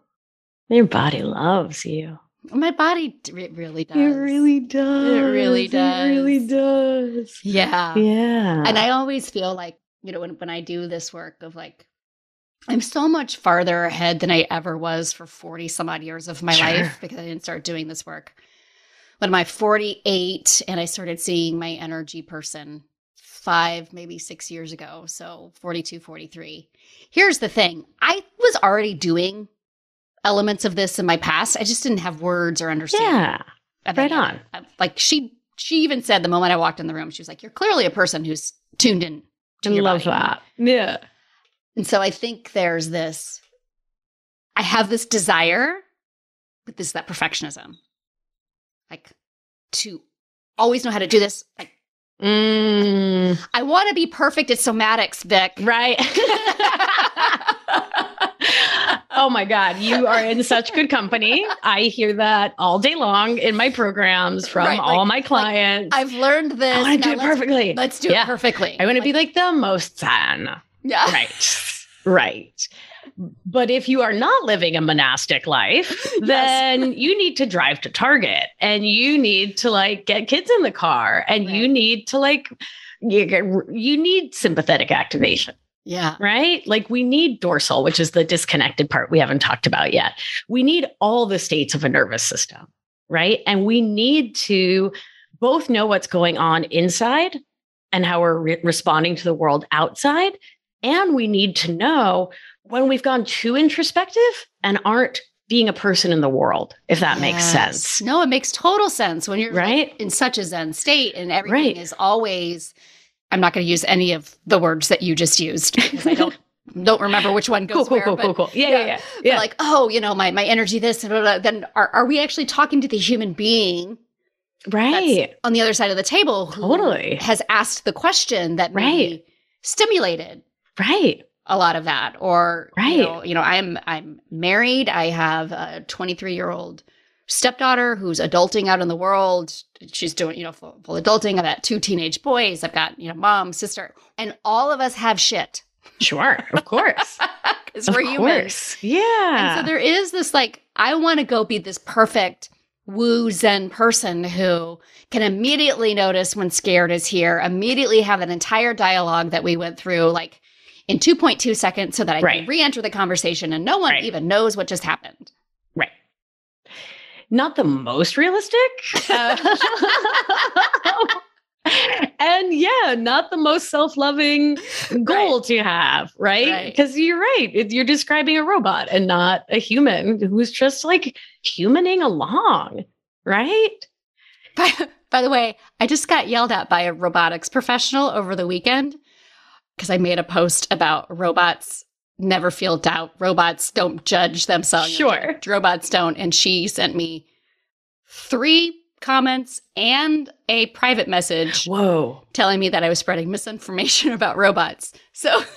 your body loves you. My body it really does. It really does. It really does. It really does. Yeah. Yeah. And I always feel like, you know, when, when I do this work of like I'm so much farther ahead than I ever was for 40 some odd years of my Sure. life because I didn't start doing this work. When I'm 48 and I started seeing my energy person five, maybe six years ago. So 42, 43. Here's the thing I was already doing elements of this in my past. I just didn't have words or understanding. Yeah. right on. it. Uh, Like she, she even said the moment I walked in the room, she was like, "You're clearly a person who's tuned in to I your love body." that. Yeah. And so I think there's this. I have this desire, but this that perfectionism, like to always know how to do this. Like Mm, I want to be perfect at somatics, Vic. right. oh my God. You are in such good company. I hear that all day long in my programs from Right, all like- my clients. I've learned this. I want to do it perfectly. Let's do Yeah. it perfectly. I want to be like the most zen. yeah. Right. Right. But if you are not living a monastic life, then you need to drive to Target and you need to like get kids in the car and you need to like you, get, you need sympathetic activation, Yeah. right? Like we need dorsal, which is the disconnected part we haven't talked about yet. We need all the states of a nervous system, right? And we need to both know what's going on inside and how we're re- responding to the world outside. And we need to know when we've gone too introspective and aren't being a person in the world, if that makes sense. No, it makes total sense when you're like, Right? in such a zen state and everything Right. is always. I'm not going to use any of the words that you just used because I don't don't remember which one goes Cool, cool, where. cool, but, cool, cool. Yeah, yeah, yeah. yeah. like, oh, you know, my my energy, this, and blah, blah, then are are we actually talking to the human being right. on the other side of the table who Totally. has asked the question that Right. maybe stimulated Right. A lot of that or Right. you know, you know i'm i'm married i have a 23 year old stepdaughter who's adulting out in the world she's doing you know full, full adulting i've got two teenage boys i've got you know mom sister and all of us have shit Sure. Of course. because we're humans course. Yeah. and so there is this like i want to go be this perfect woo zen person who can immediately notice when scared is here immediately have an entire dialogue that we went through like in 2.2 seconds so that i Right. can re-enter the conversation and no one Right. even knows what just happened Right. Not the most realistic. Uh, and yeah, not the most self loving goal to have, right? Right. Because you're right. You're describing a robot and not a human who's just like humaning along, right? by, by the way i just got yelled at by a robotics professional over the weekend because i made a post about robots never feel doubt robots don't judge themselves Sure. robots don't and she sent me three comments and a private message Whoa. telling me that i was spreading misinformation about robots so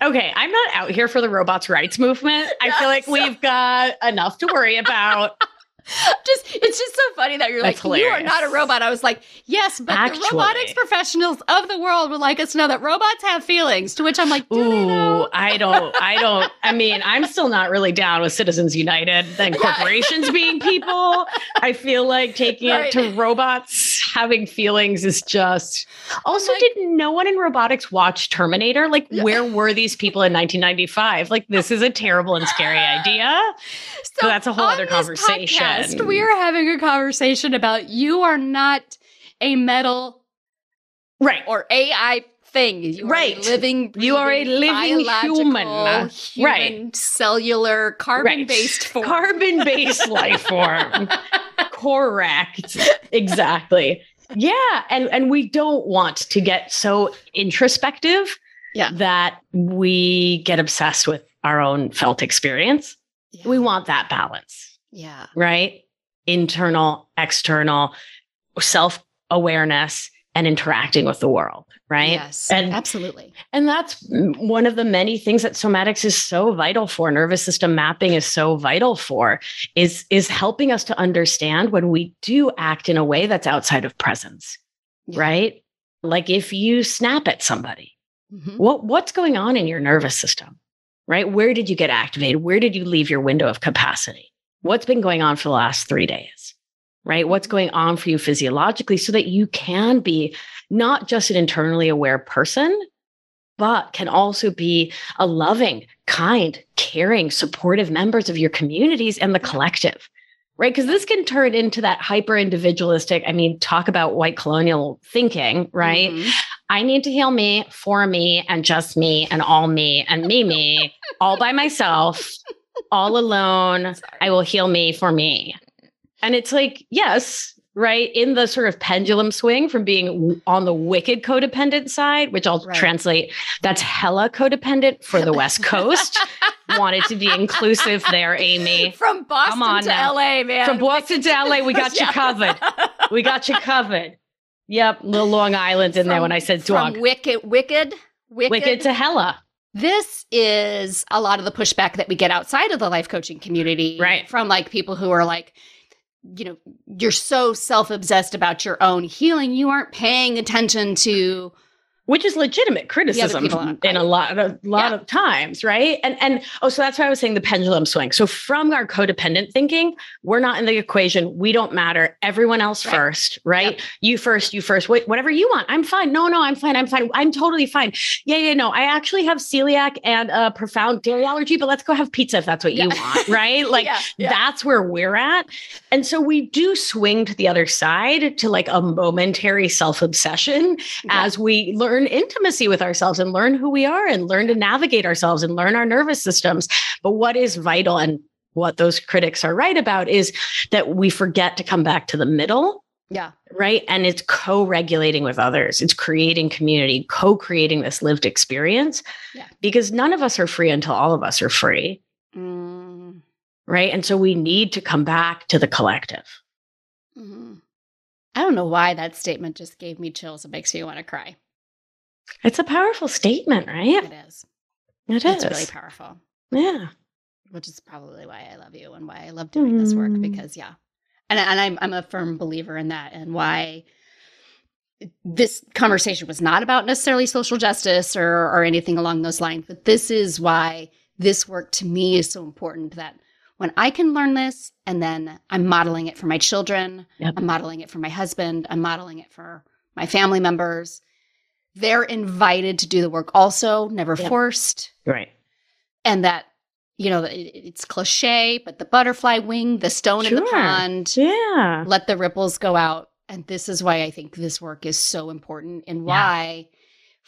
Okay, I'm not out here for the robots' rights movement. I feel like we've got enough to worry about. just it's just so funny that you're That's like you are not a robot i was like yes but Actually. the robotics professionals of the world would like us to know that robots have feelings to which i'm like Ooh? I don't, I don't, I mean, I'm still not really down with Citizens United and corporations being people. I feel like taking Right. it to robots having feelings is just. Also, like- didn't no one in robotics watch Terminator? Like, where were these people in 1995? Like, this is a terrible and scary idea. So that's a whole other conversation. podcast, we are having a conversation about you are not a metal Right. or AI thing. You Right. Are a living. You are a living human. human, Right. Cellular, carbon-based form. Carbon-based life form. Correct. Exactly. Yeah, and and we don't want to get so introspective Yeah. that we get obsessed with our own felt experience. Yeah. We want that balance, Yeah. right? Internal, external, self-awareness and interacting with the world, right? Yes. And- absolutely. And that's one of the many things that somatics is so vital for, nervous system mapping is so vital for, is, is helping us to understand when we do act in a way that's outside of presence, Yeah. right? Like if you snap at somebody, Mhm. what, what's going on in your nervous system, right? Where did you get activated? Where did you leave your window of capacity? What's been going on for the last three days, right? What's going on for you physiologically so that you can be not just an internally aware person, but can also be a loving, kind, caring, supportive members of your communities and the collective. Right. Because this can turn into that hyper individualistic. I mean, talk about white colonial thinking, right? Mm-hmm. I need to heal me for me and just me and all me and me, me, all by myself, all alone. Sorry. I will heal me for me. And it's like, yes, right? In the sort of pendulum swing from being on the wicked codependent side, which I'll right. translate, that's hella codependent for the West Coast. Wanted to be inclusive there, Amy. From Boston to now. LA, man. From Boston to LA, we got you covered. We got you covered. Yep, little Long Island in from, there when I said dog. wicked, wicked, wicked, wicked to hella. This is a lot of the pushback that we get outside of the life coaching community, right? From like people who are like, you know, you're so self obsessed about your own healing, you aren't paying attention to which is legitimate criticism in a lot a lot yeah. of times right? And and oh so that's why i was saying the pendulum swing. So from our codependent thinking we're not in the equation. We don't matter. Everyone else right. first right? Yep. you first you first. Wait, whatever you want. I'm fine. No no i'm fine. I'm fine. I'm totally fine. Yeah yeah no. I actually have celiac and a profound dairy allergy but let's go have pizza if that's what yeah. you want right? Like yeah. That's where we're at. And so we do swing to the other side to like a momentary self-obsession as we learn learn intimacy with ourselves and learn who we are and learn to navigate ourselves and learn our nervous systems. But what is vital and what those critics are right about is that we forget to come back to the middle. Yeah. Right. And it's co regulating with others, it's creating community, co creating this lived experience. Yeah. Because none of us are free until all of us are free. Mm. Right. And so we need to come back to the collective. Mm-hmm. I don't know why that statement just gave me chills. It makes me want to cry. It's a powerful statement, right? It is. It it's really powerful. Yeah. Which is probably why I love you and why I love doing mm. this work mm. because yeah. And and I'm I'm a firm believer in that and why this conversation was not about necessarily social justice or or anything along those lines, but this is why this work to me is so important that when I can learn this and then I'm modeling it for my children, yep. I'm modeling it for my husband, I'm modeling it for my family members they're invited to do the work also, never yep. forced. Right. And that, you know, it's cliche, but the butterfly wing, the stone sure. in the pond. Yeah. Let the ripples go out. And this is why I think this work is so important and why,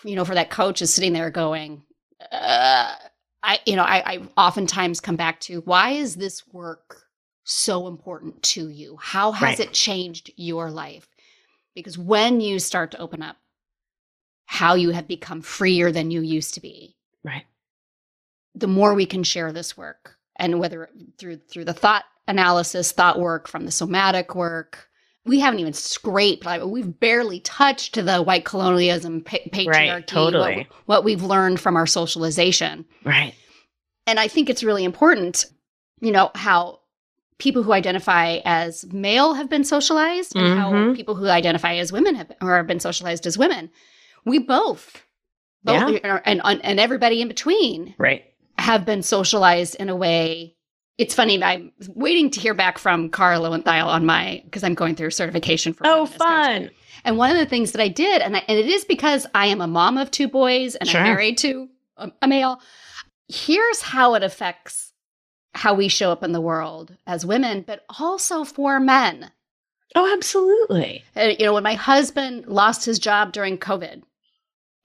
yeah. you know, for that coach is sitting there going, uh, I, you know, I, I oftentimes come back to why is this work so important to you? How has right. it changed your life? Because when you start to open up how you have become freer than you used to be. Right. The more we can share this work and whether through through the thought analysis, thought work from the somatic work, we haven't even scraped like we've barely touched the white colonialism pa- patriarchy right, totally. what, what we've learned from our socialization right and i think it's really important you know how people who identify as male have been socialized and mm-hmm. how people who identify as women have or have been socialized as women we both, both yeah. and, and, and everybody in between, right, have been socialized in a way. It's funny. I'm waiting to hear back from Cara Lowenthal on my because I'm going through certification for. Oh, fun! And one of the things that I did, and, I, and it is because I am a mom of two boys and sure. I'm married to a, a male. Here's how it affects how we show up in the world as women, but also for men. Oh, absolutely. And, you know, when my husband lost his job during COVID,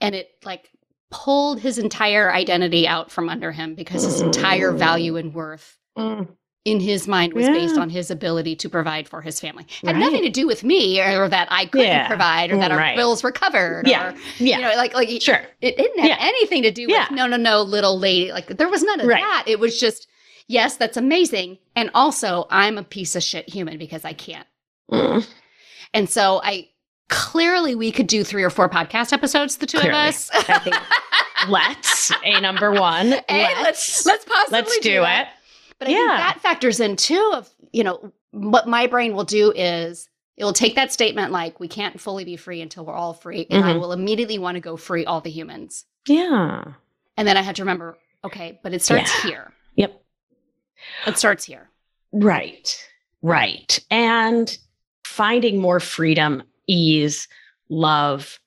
and it like pulled his entire identity out from under him because his entire value and worth mm. in his mind was yeah. based on his ability to provide for his family. Had right. nothing to do with me or, that I couldn't yeah. provide or that right. our bills were covered. Yeah. Or, yeah. You know, like, like sure. It, didn't have yeah. anything to do with, no, no, no, little lady. Like there was none of right. that. It was just, yes, that's amazing. And also I'm a piece of shit human because I can't. Mm. And so I, clearly we could do three or four podcast episodes, the two clearly. of us. I think let's a number one. A, let's let's possibly let's do, do it. But I yeah. think that factors in too of you know what my brain will do is it will take that statement like we can't fully be free until we're all free, and mm-hmm. I will immediately want to go free all the humans. Yeah. And then I have to remember, okay, but it starts yeah. here. Yep. It starts here. Right. Right. And finding more freedom ease, love,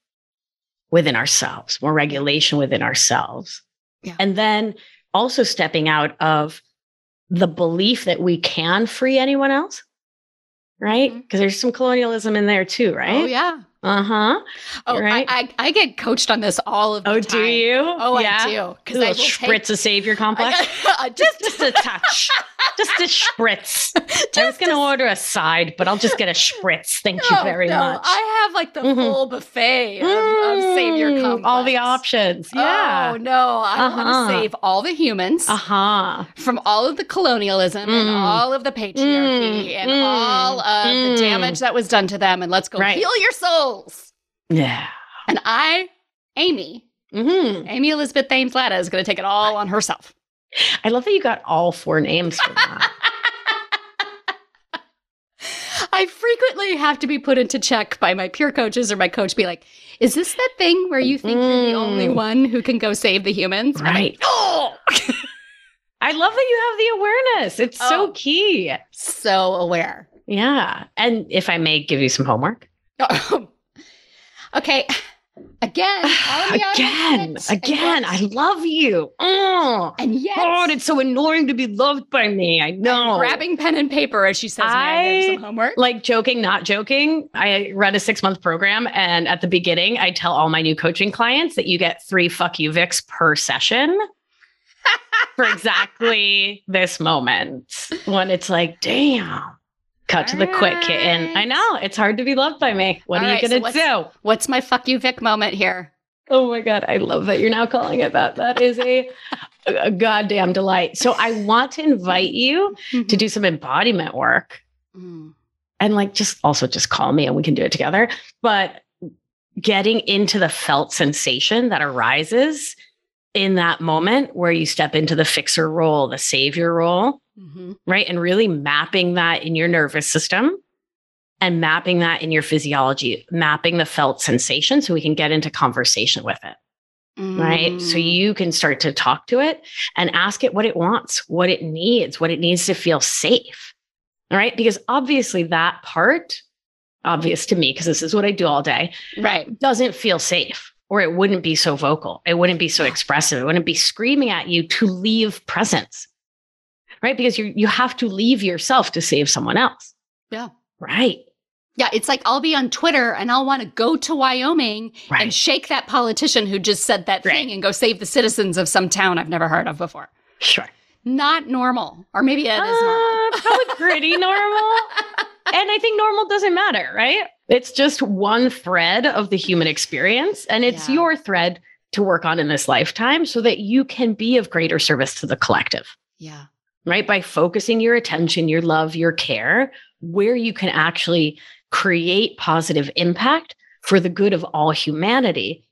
within ourselves, more regulation within ourselves. Yeah. And then also stepping out of the belief that we can free anyone else. Right? Mm-hmm. Because there's some colonialism in there too, right? Oh yeah. Uh huh. Oh, Right. I, I I get coached on this all of the Oh, time. do you? Oh, yeah. I do. A Because I will spritz of savior complex. I, just, just just a touch. just a spritz. I was going to a- order a side, but I'll just get a spritz. Thank you very no, much. I have like the Mhm. full buffet of, of savior Mm, complex. All the options. Yeah. Oh no, I Uh-huh. want to save all the humans Uh huh. from all of the colonialism and Mm. all of the patriarchy Mm, and mm, all of mm. the damage that was done to them. And let's go Right. heal your Yeah. And I, Amy, hmm Amy Elizabeth Thames Latta is going to take it all on herself. I love that you got all four names for that. I frequently have to be put into check by my peer coaches or my coach be like, is this that thing where you think you're the only Mm. one who can go save the humans? I'm like, right. I love that you have the awareness. It's so Oh. key. so aware. Yeah. And if I may give you some homework. okay. Again, again, again, I love you. Oh, and yet, God, it's so annoying to be loved by me. I know. grabbing pen and paper as she says, "May I have I- some homework?" like joking, not joking. I run a six month program, and at the beginning, I tell all my new coaching clients that you get three fuck you Vicks per session for exactly this moment when it's like, damn. Cut to the quick kitten. I know it's hard to be loved by me. What All are right, you so gonna what's- do? What's my fuck you Vic moment here? Oh my God. I love that you're now calling it that. That is a, a goddamn delight. So I want to invite you to do some embodiment work Mm. and like just also just call me and we can do it together. But getting into the felt sensation that arises in that moment where you step into the fixer role, the savior role, Mhm. right? And really mapping that in your nervous system and mapping that in your physiology, mapping the felt sensation so we can get into conversation with it right? So Mm. you can start to talk to it and ask it what it wants, what it needs, what it needs to feel safe. All right. Because obviously that part, obvious to me, because this is what I do all day, right. doesn't feel safe or it wouldn't be so vocal. It wouldn't be so expressive. It wouldn't be screaming at you to leave presence. Right. Because you you have to leave yourself to save someone else. Yeah. Right. Yeah, it's like I'll be on Twitter and I'll want to go to Wyoming Right. and shake that politician who just said that Right. thing and go save the citizens of some town I've never heard of before. sure. Not normal. Or maybe it is normal. Uh, probably pretty normal. And I think normal doesn't matter, right? It's just one thread of the human experience, and it's Yeah. your thread to work on in this lifetime so that you can be of greater service to the collective, Yeah. right? By focusing your attention, your love, your care, where you can actually create positive impact for the good of all humanity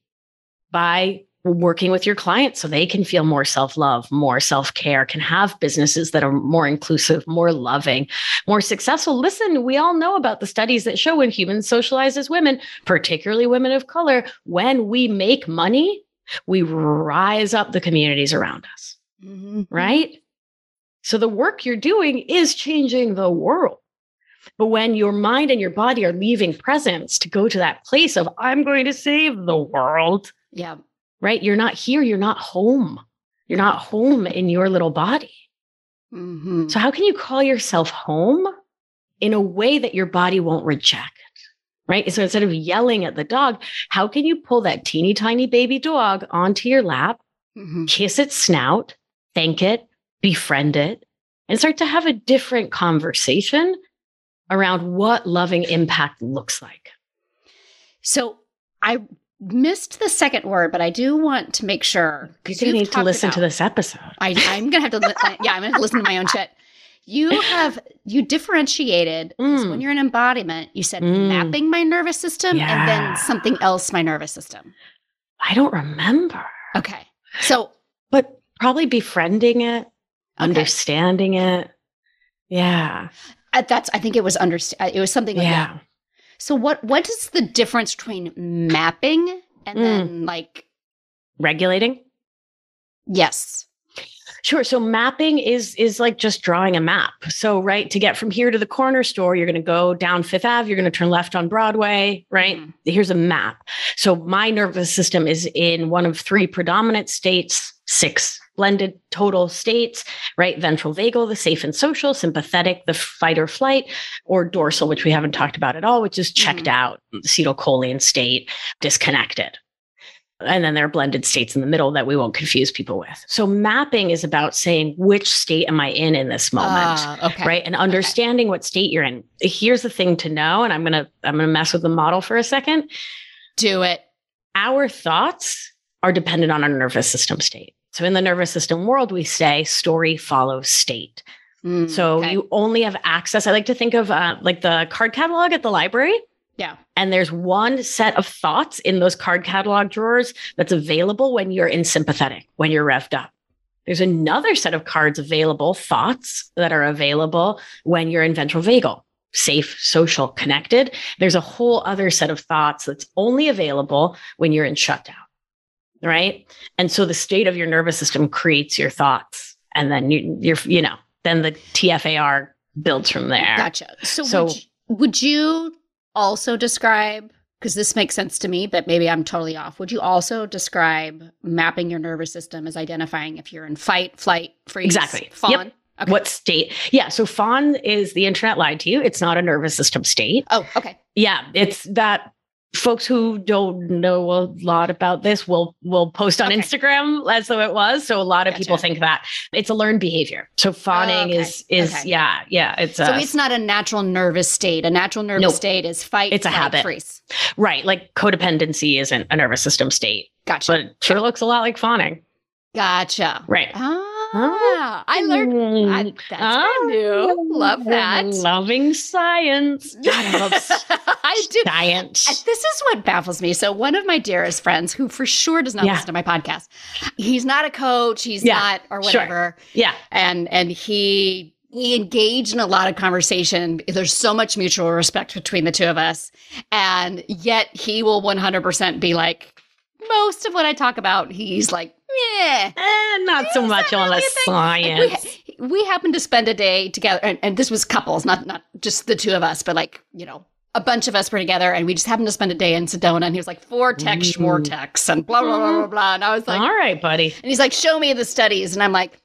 by working with your clients so they can feel more self love, more self care, can have businesses that are more inclusive, more loving, more successful. Listen, we all know about the studies that show when humans socialize as women, particularly women of color, when we make money, we rise up the communities around us, Mhm. right? So the work you're doing is changing the world. But when your mind and your body are leaving presence to go to that place of, I'm going to save the world, Yeah. Right? You're not here. You're not home. You're not home in your little body. hmm So, how can you call yourself home in a way that your body won't reject? Right. So, instead of yelling at the dog, how can you pull that teeny tiny baby dog onto your lap, hmm kiss its snout, thank it, befriend it, and start to have a different conversation around what loving impact looks like? So I missed the second word, but I do want to make sure. You're going to you've need to listen to this episode. I, I'm gonna have to. Li- yeah, I'm gonna listen to my own shit. You have you differentiated Mm. when you're an embodiment. You said Mm. mapping my nervous system and then something else my nervous system. I don't remember, Okay, so but probably befriending it, understanding it. Yeah. uh, that's I think it was understand. It was something like that. Yeah. So what what is the difference between mapping and Mm. then like Regulating. yes? Sure. So mapping is is like just drawing a map. So right to get from here to the corner store, you're going to go down Fifth Ave. You're going to turn left on Broadway. Right. Mhm. Here's a map. So my nervous system is in one of three predominant states, six blended total states. Right. Ventral vagal, the safe and social. Sympathetic, the fight or flight, or dorsal, which we haven't talked about at all, which is checked out, acetylcholine state, disconnected. And then there are blended states in the middle that we won't confuse people with. So mapping is about saying which state am I in in this moment, Ah, okay. right? And understanding what state you're in. Here's the thing to know, and I'm gonna I'm gonna mess with the model for a second. Do it. Our thoughts are dependent on our nervous system state. So in the nervous system world, we say story follows state. Mm, So okay. you only have access. I like to think of uh, like the card catalog at the library. Yeah. And there's one set of thoughts in those card catalog drawers that's available when you're in sympathetic, when you're revved up. There's another set of cards available, thoughts that are available when you're in ventral vagal, safe, social, connected. There's a whole other set of thoughts that's only available when you're in shutdown. Right. And so the state of your nervous system creates your thoughts. And then you, you're, you know, then the TFAR builds from there. Gotcha. So, So- would, you, would you also describe, because this makes sense to me, but maybe I'm totally off. Would you also describe mapping your nervous system as identifying if you're in fight, flight, freeze, Exactly. fawn? Yep. Okay. What state? Yeah. So fawn is the internet lied to you. It's not a nervous system state. Oh, okay. Yeah. It's that folks who don't know a lot about this will will post on Okay. Instagram as though it was. So a lot of people think that it's a learned behavior. So fawning okay. is is Okay. yeah, yeah. It's So a, it's not a natural nervous state. A natural nervous Nope. state is fight, It's a flight, habit. freeze. right. Like codependency isn't a nervous system state, Gotcha. but it sure looks a lot like fawning. gotcha. Right. Ah, I learned. I, that's Ah, new. Love that. Loving science. God, I love I do. science. Uh, This is what baffles me. So, one of my dearest friends, who for sure does not Yeah. listen to my podcast, he's not a coach, he's Yeah, not, or sure. whatever, Yeah. and and he he engaged in a lot of conversation. There's so much mutual respect between the two of us, and yet he will 100% be like, most of what I talk about, he's like, yeah. Eh, not so much on the science. we, we happened to spend a day together, and, and this was couples, not not just the two of us, but like you know, a bunch of us were together, and we just happened to spend a day in Sedona, and he was like vortex, Ooh. vortex, and blah blah blah blah blah, and I was like, All right, buddy. and he's like, show me the studies, and I'm like,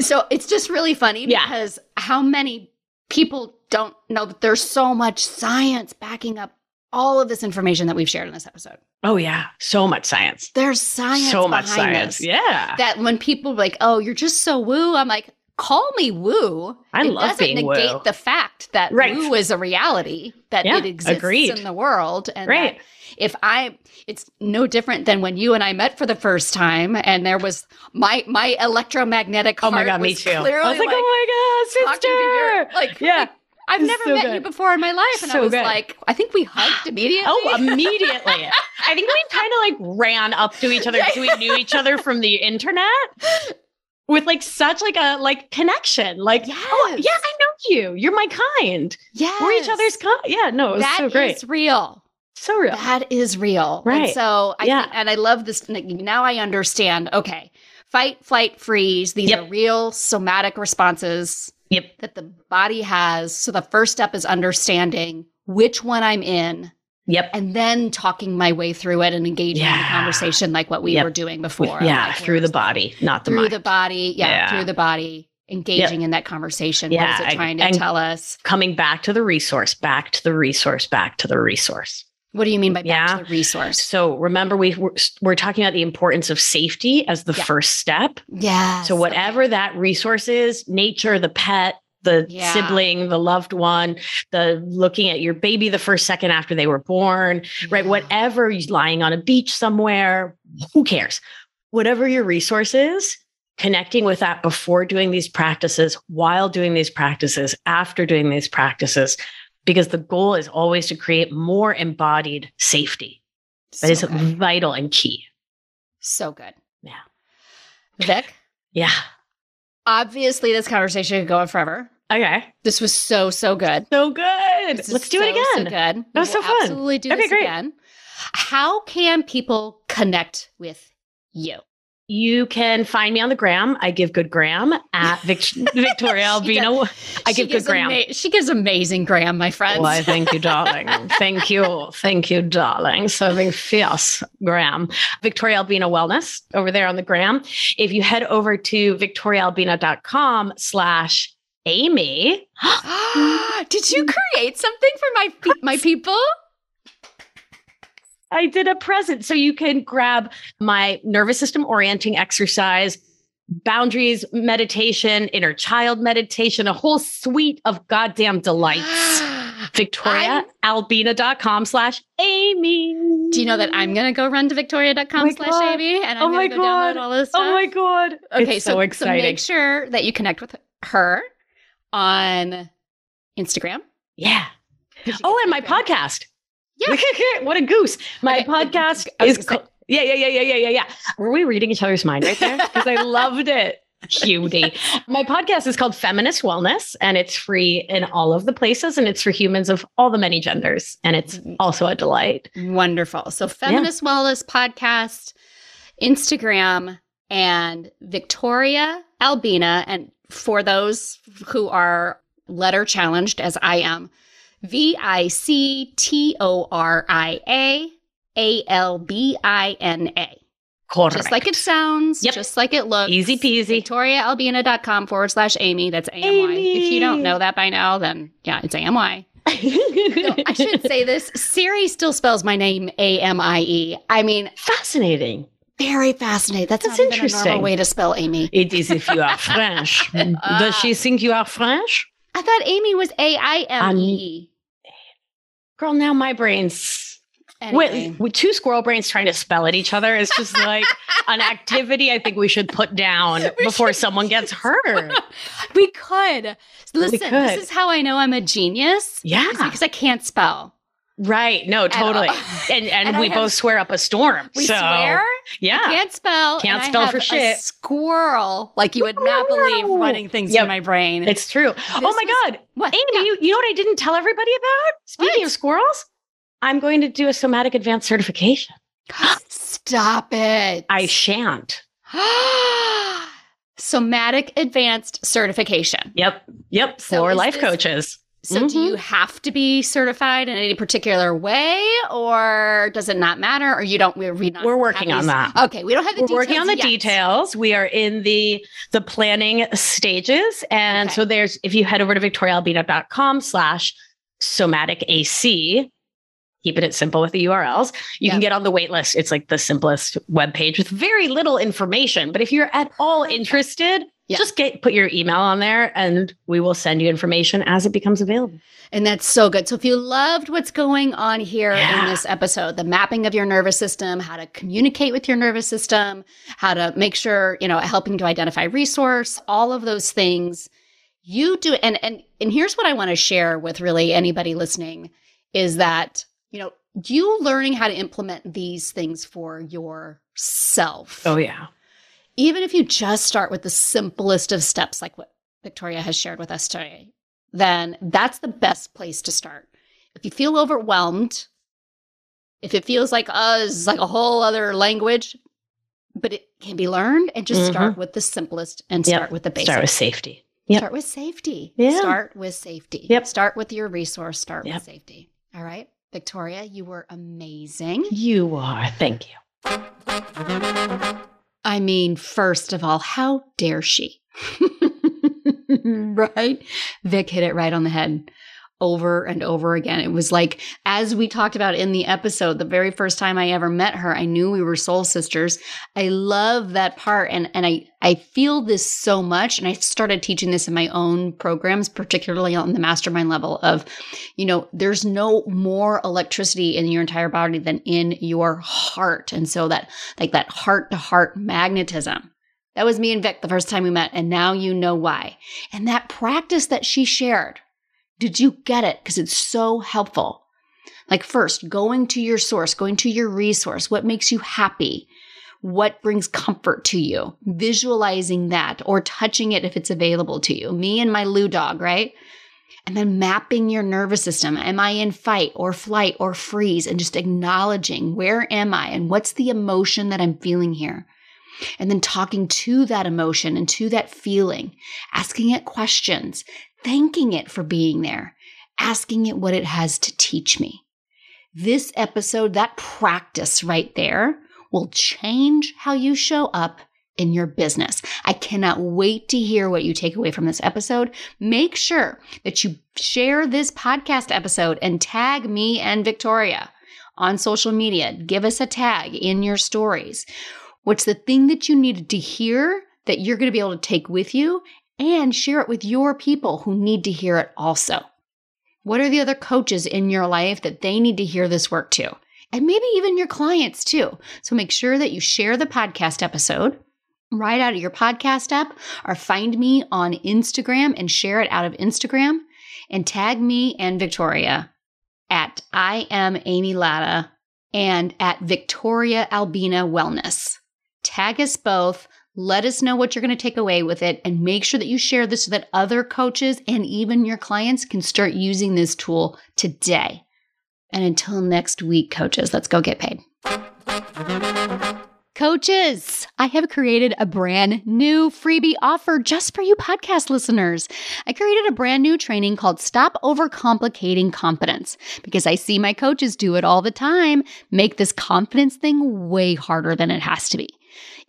so it's just really funny Yeah. because how many people don't know that there's so much science backing up all of this information that we've shared in this episode. Oh yeah, so much science. There's science, so much science. this. Yeah. that when people are like, "Oh, you're just so woo," I'm like, "Call me woo." I it love doesn't negate woo. the fact that Right. woo is a reality that Yeah, it exists agreed. in the world, and Right. if I, it's no different than when you and I met for the first time, and there was my my electromagnetic. oh my god, me too. I was like, like, oh my god, your- sister. like Yeah. I've It's never so met good. you before in my life, and I was good. like, I think we hugged immediately. Oh, immediately. I think we kind of like ran up to each other because we knew each other from the internet with like such like a like connection. Like, oh yeah, I know you. You're my kind. yeah We're each other's kind. Yeah, no, it was That so great. is real. so real. That is real. And Right. so I Yeah. and I love this. Now I understand. Okay. Fight, flight, freeze. These Yep. are real somatic responses Yep. that the body has. So the first step is understanding which one I'm in Yep. and then talking my way through it and engaging in the conversation like what we Yep. were doing before. yeah, Like, through the body, not the mind. through mind. the body. Yeah, Yeah. through the body, engaging in that conversation. Yeah, what is it I- trying to tell us? Coming back to the resource, back to the resource, back to the resource. What do you mean by back Yeah. to the resource? So remember, we we're, we're talking about the importance of safety as the Yeah. first step. Yeah. So whatever that resource is, nature, the pet, the Yeah. sibling, the loved one, the looking at your baby the first second after they were born, right? Whatever lying on a beach somewhere, who cares? Whatever your resource is, connecting with that before doing these practices, while doing these practices, after doing these practices, because the goal is always to create more embodied safety. That is good. vital and key. So good. Yeah. Vic, Yeah. obviously this conversation could go on forever. Okay. This was so, so good. So good. This Let's do it so, so again. good. That was We'll so fun. Absolutely do Okay, this great. again. How can people connect with you? you can find me on the gram. I give good gram at Vic- Victoria Albina. I give good gram. ama- she gives amazing gram, my friends. Why, thank you, darling. thank you. Thank you, darling. Serving fierce gram. Victoria Albina Wellness over there on the gram. If you head over to victoriaalbina.com slash Amy. Did you create something for my pe- my people? I did a present. So you can grab my nervous system orienting exercise, boundaries meditation, inner child meditation, a whole suite of goddamn delights. VictoriaAlbina.com slash Amy. Do you know that I'm gonna go run to victoria.com Oh slash Amy and I'm Oh my gonna go download God. all this stuff? Oh my God. Okay, so so So exciting. make sure that you connect with her on Instagram. Yeah. Oh, and my Instagram. podcast. Yeah. what a goose. My Okay, podcast is gonna say- called. Yeah, yeah, yeah, yeah, yeah, yeah, yeah. Were we reading each other's mind right there? Because I loved it. Cutie. My podcast is called Feminist Wellness, and it's free in all of the places, and it's for humans of all the many genders, and it's mm. also a delight. Wonderful. So Feminist Wellness Podcast, Instagram, and Victoria Albina. And for those who are letter challenged, as I am, V I C T O R I A A L B I N A. Correct. Just like it sounds, Yep. just like it looks. Easy peasy. VictoriaAlbina.com forward slash Amy. That's A-M-Y. If you don't know that by now, then yeah, it's A-M-Y. No, I should say this. Siri still spells my name A-M-I-E. I mean, Fascinating. Very fascinating. That's, That's a interesting. normal way to spell Amy. It is if you are French. Uh, Does she think you are French? I thought Amy was A-I-M-E. Girl, now my brain's Anyway. with, with two squirrel brains trying to spell at each other is just like an activity I think we should put down before someone gets hurt. we could. Listen, could. this is how I know I'm a genius. Yeah. Because I can't spell. Right. No, totally. And and, And we have- both swear up a storm. We so, swear. Yeah. I can't spell. Can't spell for shit. squirrel, like you would not believe, running things Yep. in my brain. It's true. oh my was- God. what? Amy, Yeah. you, you know what I didn't tell everybody about? Speaking What? of squirrels, I'm going to do a somatic advanced certification. Stop it. I shan't. Somatic advanced certification. Yep. Yep. So For life this- coaches. So, do Mhm. you have to be certified in any particular way, or does it not matter? Or you don't? We're, we We're working on these- that. Okay, we don't have the. We're working on the details yet. details. We are in the the planning stages. And Okay. so there's if you head over to victoriaalbina.com slash somatic AC, keeping it simple with the URLs, you can get on the wait list. It's like the simplest web page with very little information. But if you're at all interested, Yeah. just get put your email on there and we will send you information as it becomes available. And that's so good. So if you loved what's going on here in this episode, the mapping of your nervous system, how to communicate with your nervous system, how to make sure, you know, helping to identify resource, all of those things, you do and and and here's what I want to share with really anybody listening is that, you know, you learning how to implement these things for yourself Oh yeah. Even if you just start with the simplest of steps, like what Victoria has shared with us today, then that's the best place to start. If you feel overwhelmed, if it feels like uh, it's like a whole other language, but it can be learned, and just start with the simplest and Yep. start with the basics. Start with safety. Yep. Start with safety. Yeah. Start with safety. Yep. Start with your resource. Start Yep. with safety. All right. Victoria, you were amazing. You are. Thank you. I mean, first of all, how dare she? right? Vic hit it right on the head over and over again. It was like, as we talked about in the episode, the very first time I ever met her, I knew we were soul sisters. I love that part. And, and I, I feel this so much. And I started teaching this in my own programs, particularly on the mastermind level of, you know, there's no more electricity in your entire body than in your heart. And so that like that heart to heart magnetism. That was me and Vic the first time we met, and now you know why. And that practice that she shared, did you get it? Because it's so helpful. Like, first, going to your source, going to your resource, what makes you happy, what brings comfort to you, visualizing that or touching it if it's available to you. Me and my Lou dog, right? And then mapping your nervous system. Am I in fight or flight or freeze? And just acknowledging where am I and what's the emotion that I'm feeling here. and then talking to that emotion and to that feeling, asking it questions, thanking it for being there, asking it what it has to teach me. This episode, that practice right there, will change how you show up in your business. I cannot wait to hear what you take away from this episode. Make sure that you share this podcast episode and tag me and Victoria on social media. Give us a tag in your stories. What's the thing that you needed to hear that you're going to be able to take with you and share it with your people who need to hear it also? What are the other coaches in your life that they need to hear this work too? And maybe even your clients too. So make sure that you share the podcast episode right out of your podcast app or find me on Instagram and share it out of Instagram and tag me and Victoria at I am Amy Latta and at Victoria Albina Wellness. Tag us both. Let us know what you're going to take away with it and make sure that you share this so that other coaches and even your clients can start using this tool today. And until next week, coaches, let's go get paid. Coaches, I have created a brand new freebie offer just for you podcast listeners. I created a brand new training called Stop Overcomplicating Confidence because I see my coaches do it all the time, make this confidence thing way harder than it has to be.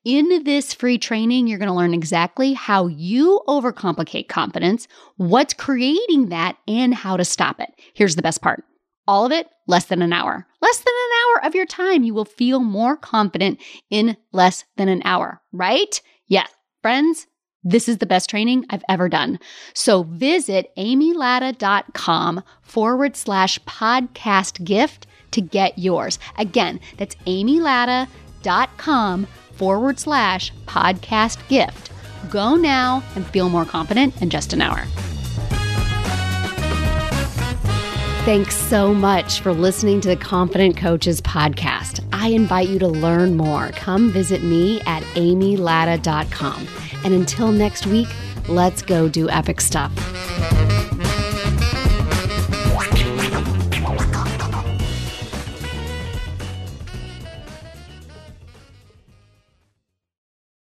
In this free training, you're going to learn exactly how you overcomplicate confidence, what's creating that, and how to stop it. Here's the best part all of it less than an hour. Less than an hour of your time. You will feel more confident in less than an hour, right? Yes, friends. This is the best training I've ever done. So visit amylatta.com forward slash podcast gift to get yours. Again, that's amylatta.com forward slash podcast gift. Go now and feel more confident in just an hour. Thanks so much for listening to the Confident Coaches podcast. I invite you to learn more. Come visit me at amylatta.com. And until next week, let's go do epic stuff.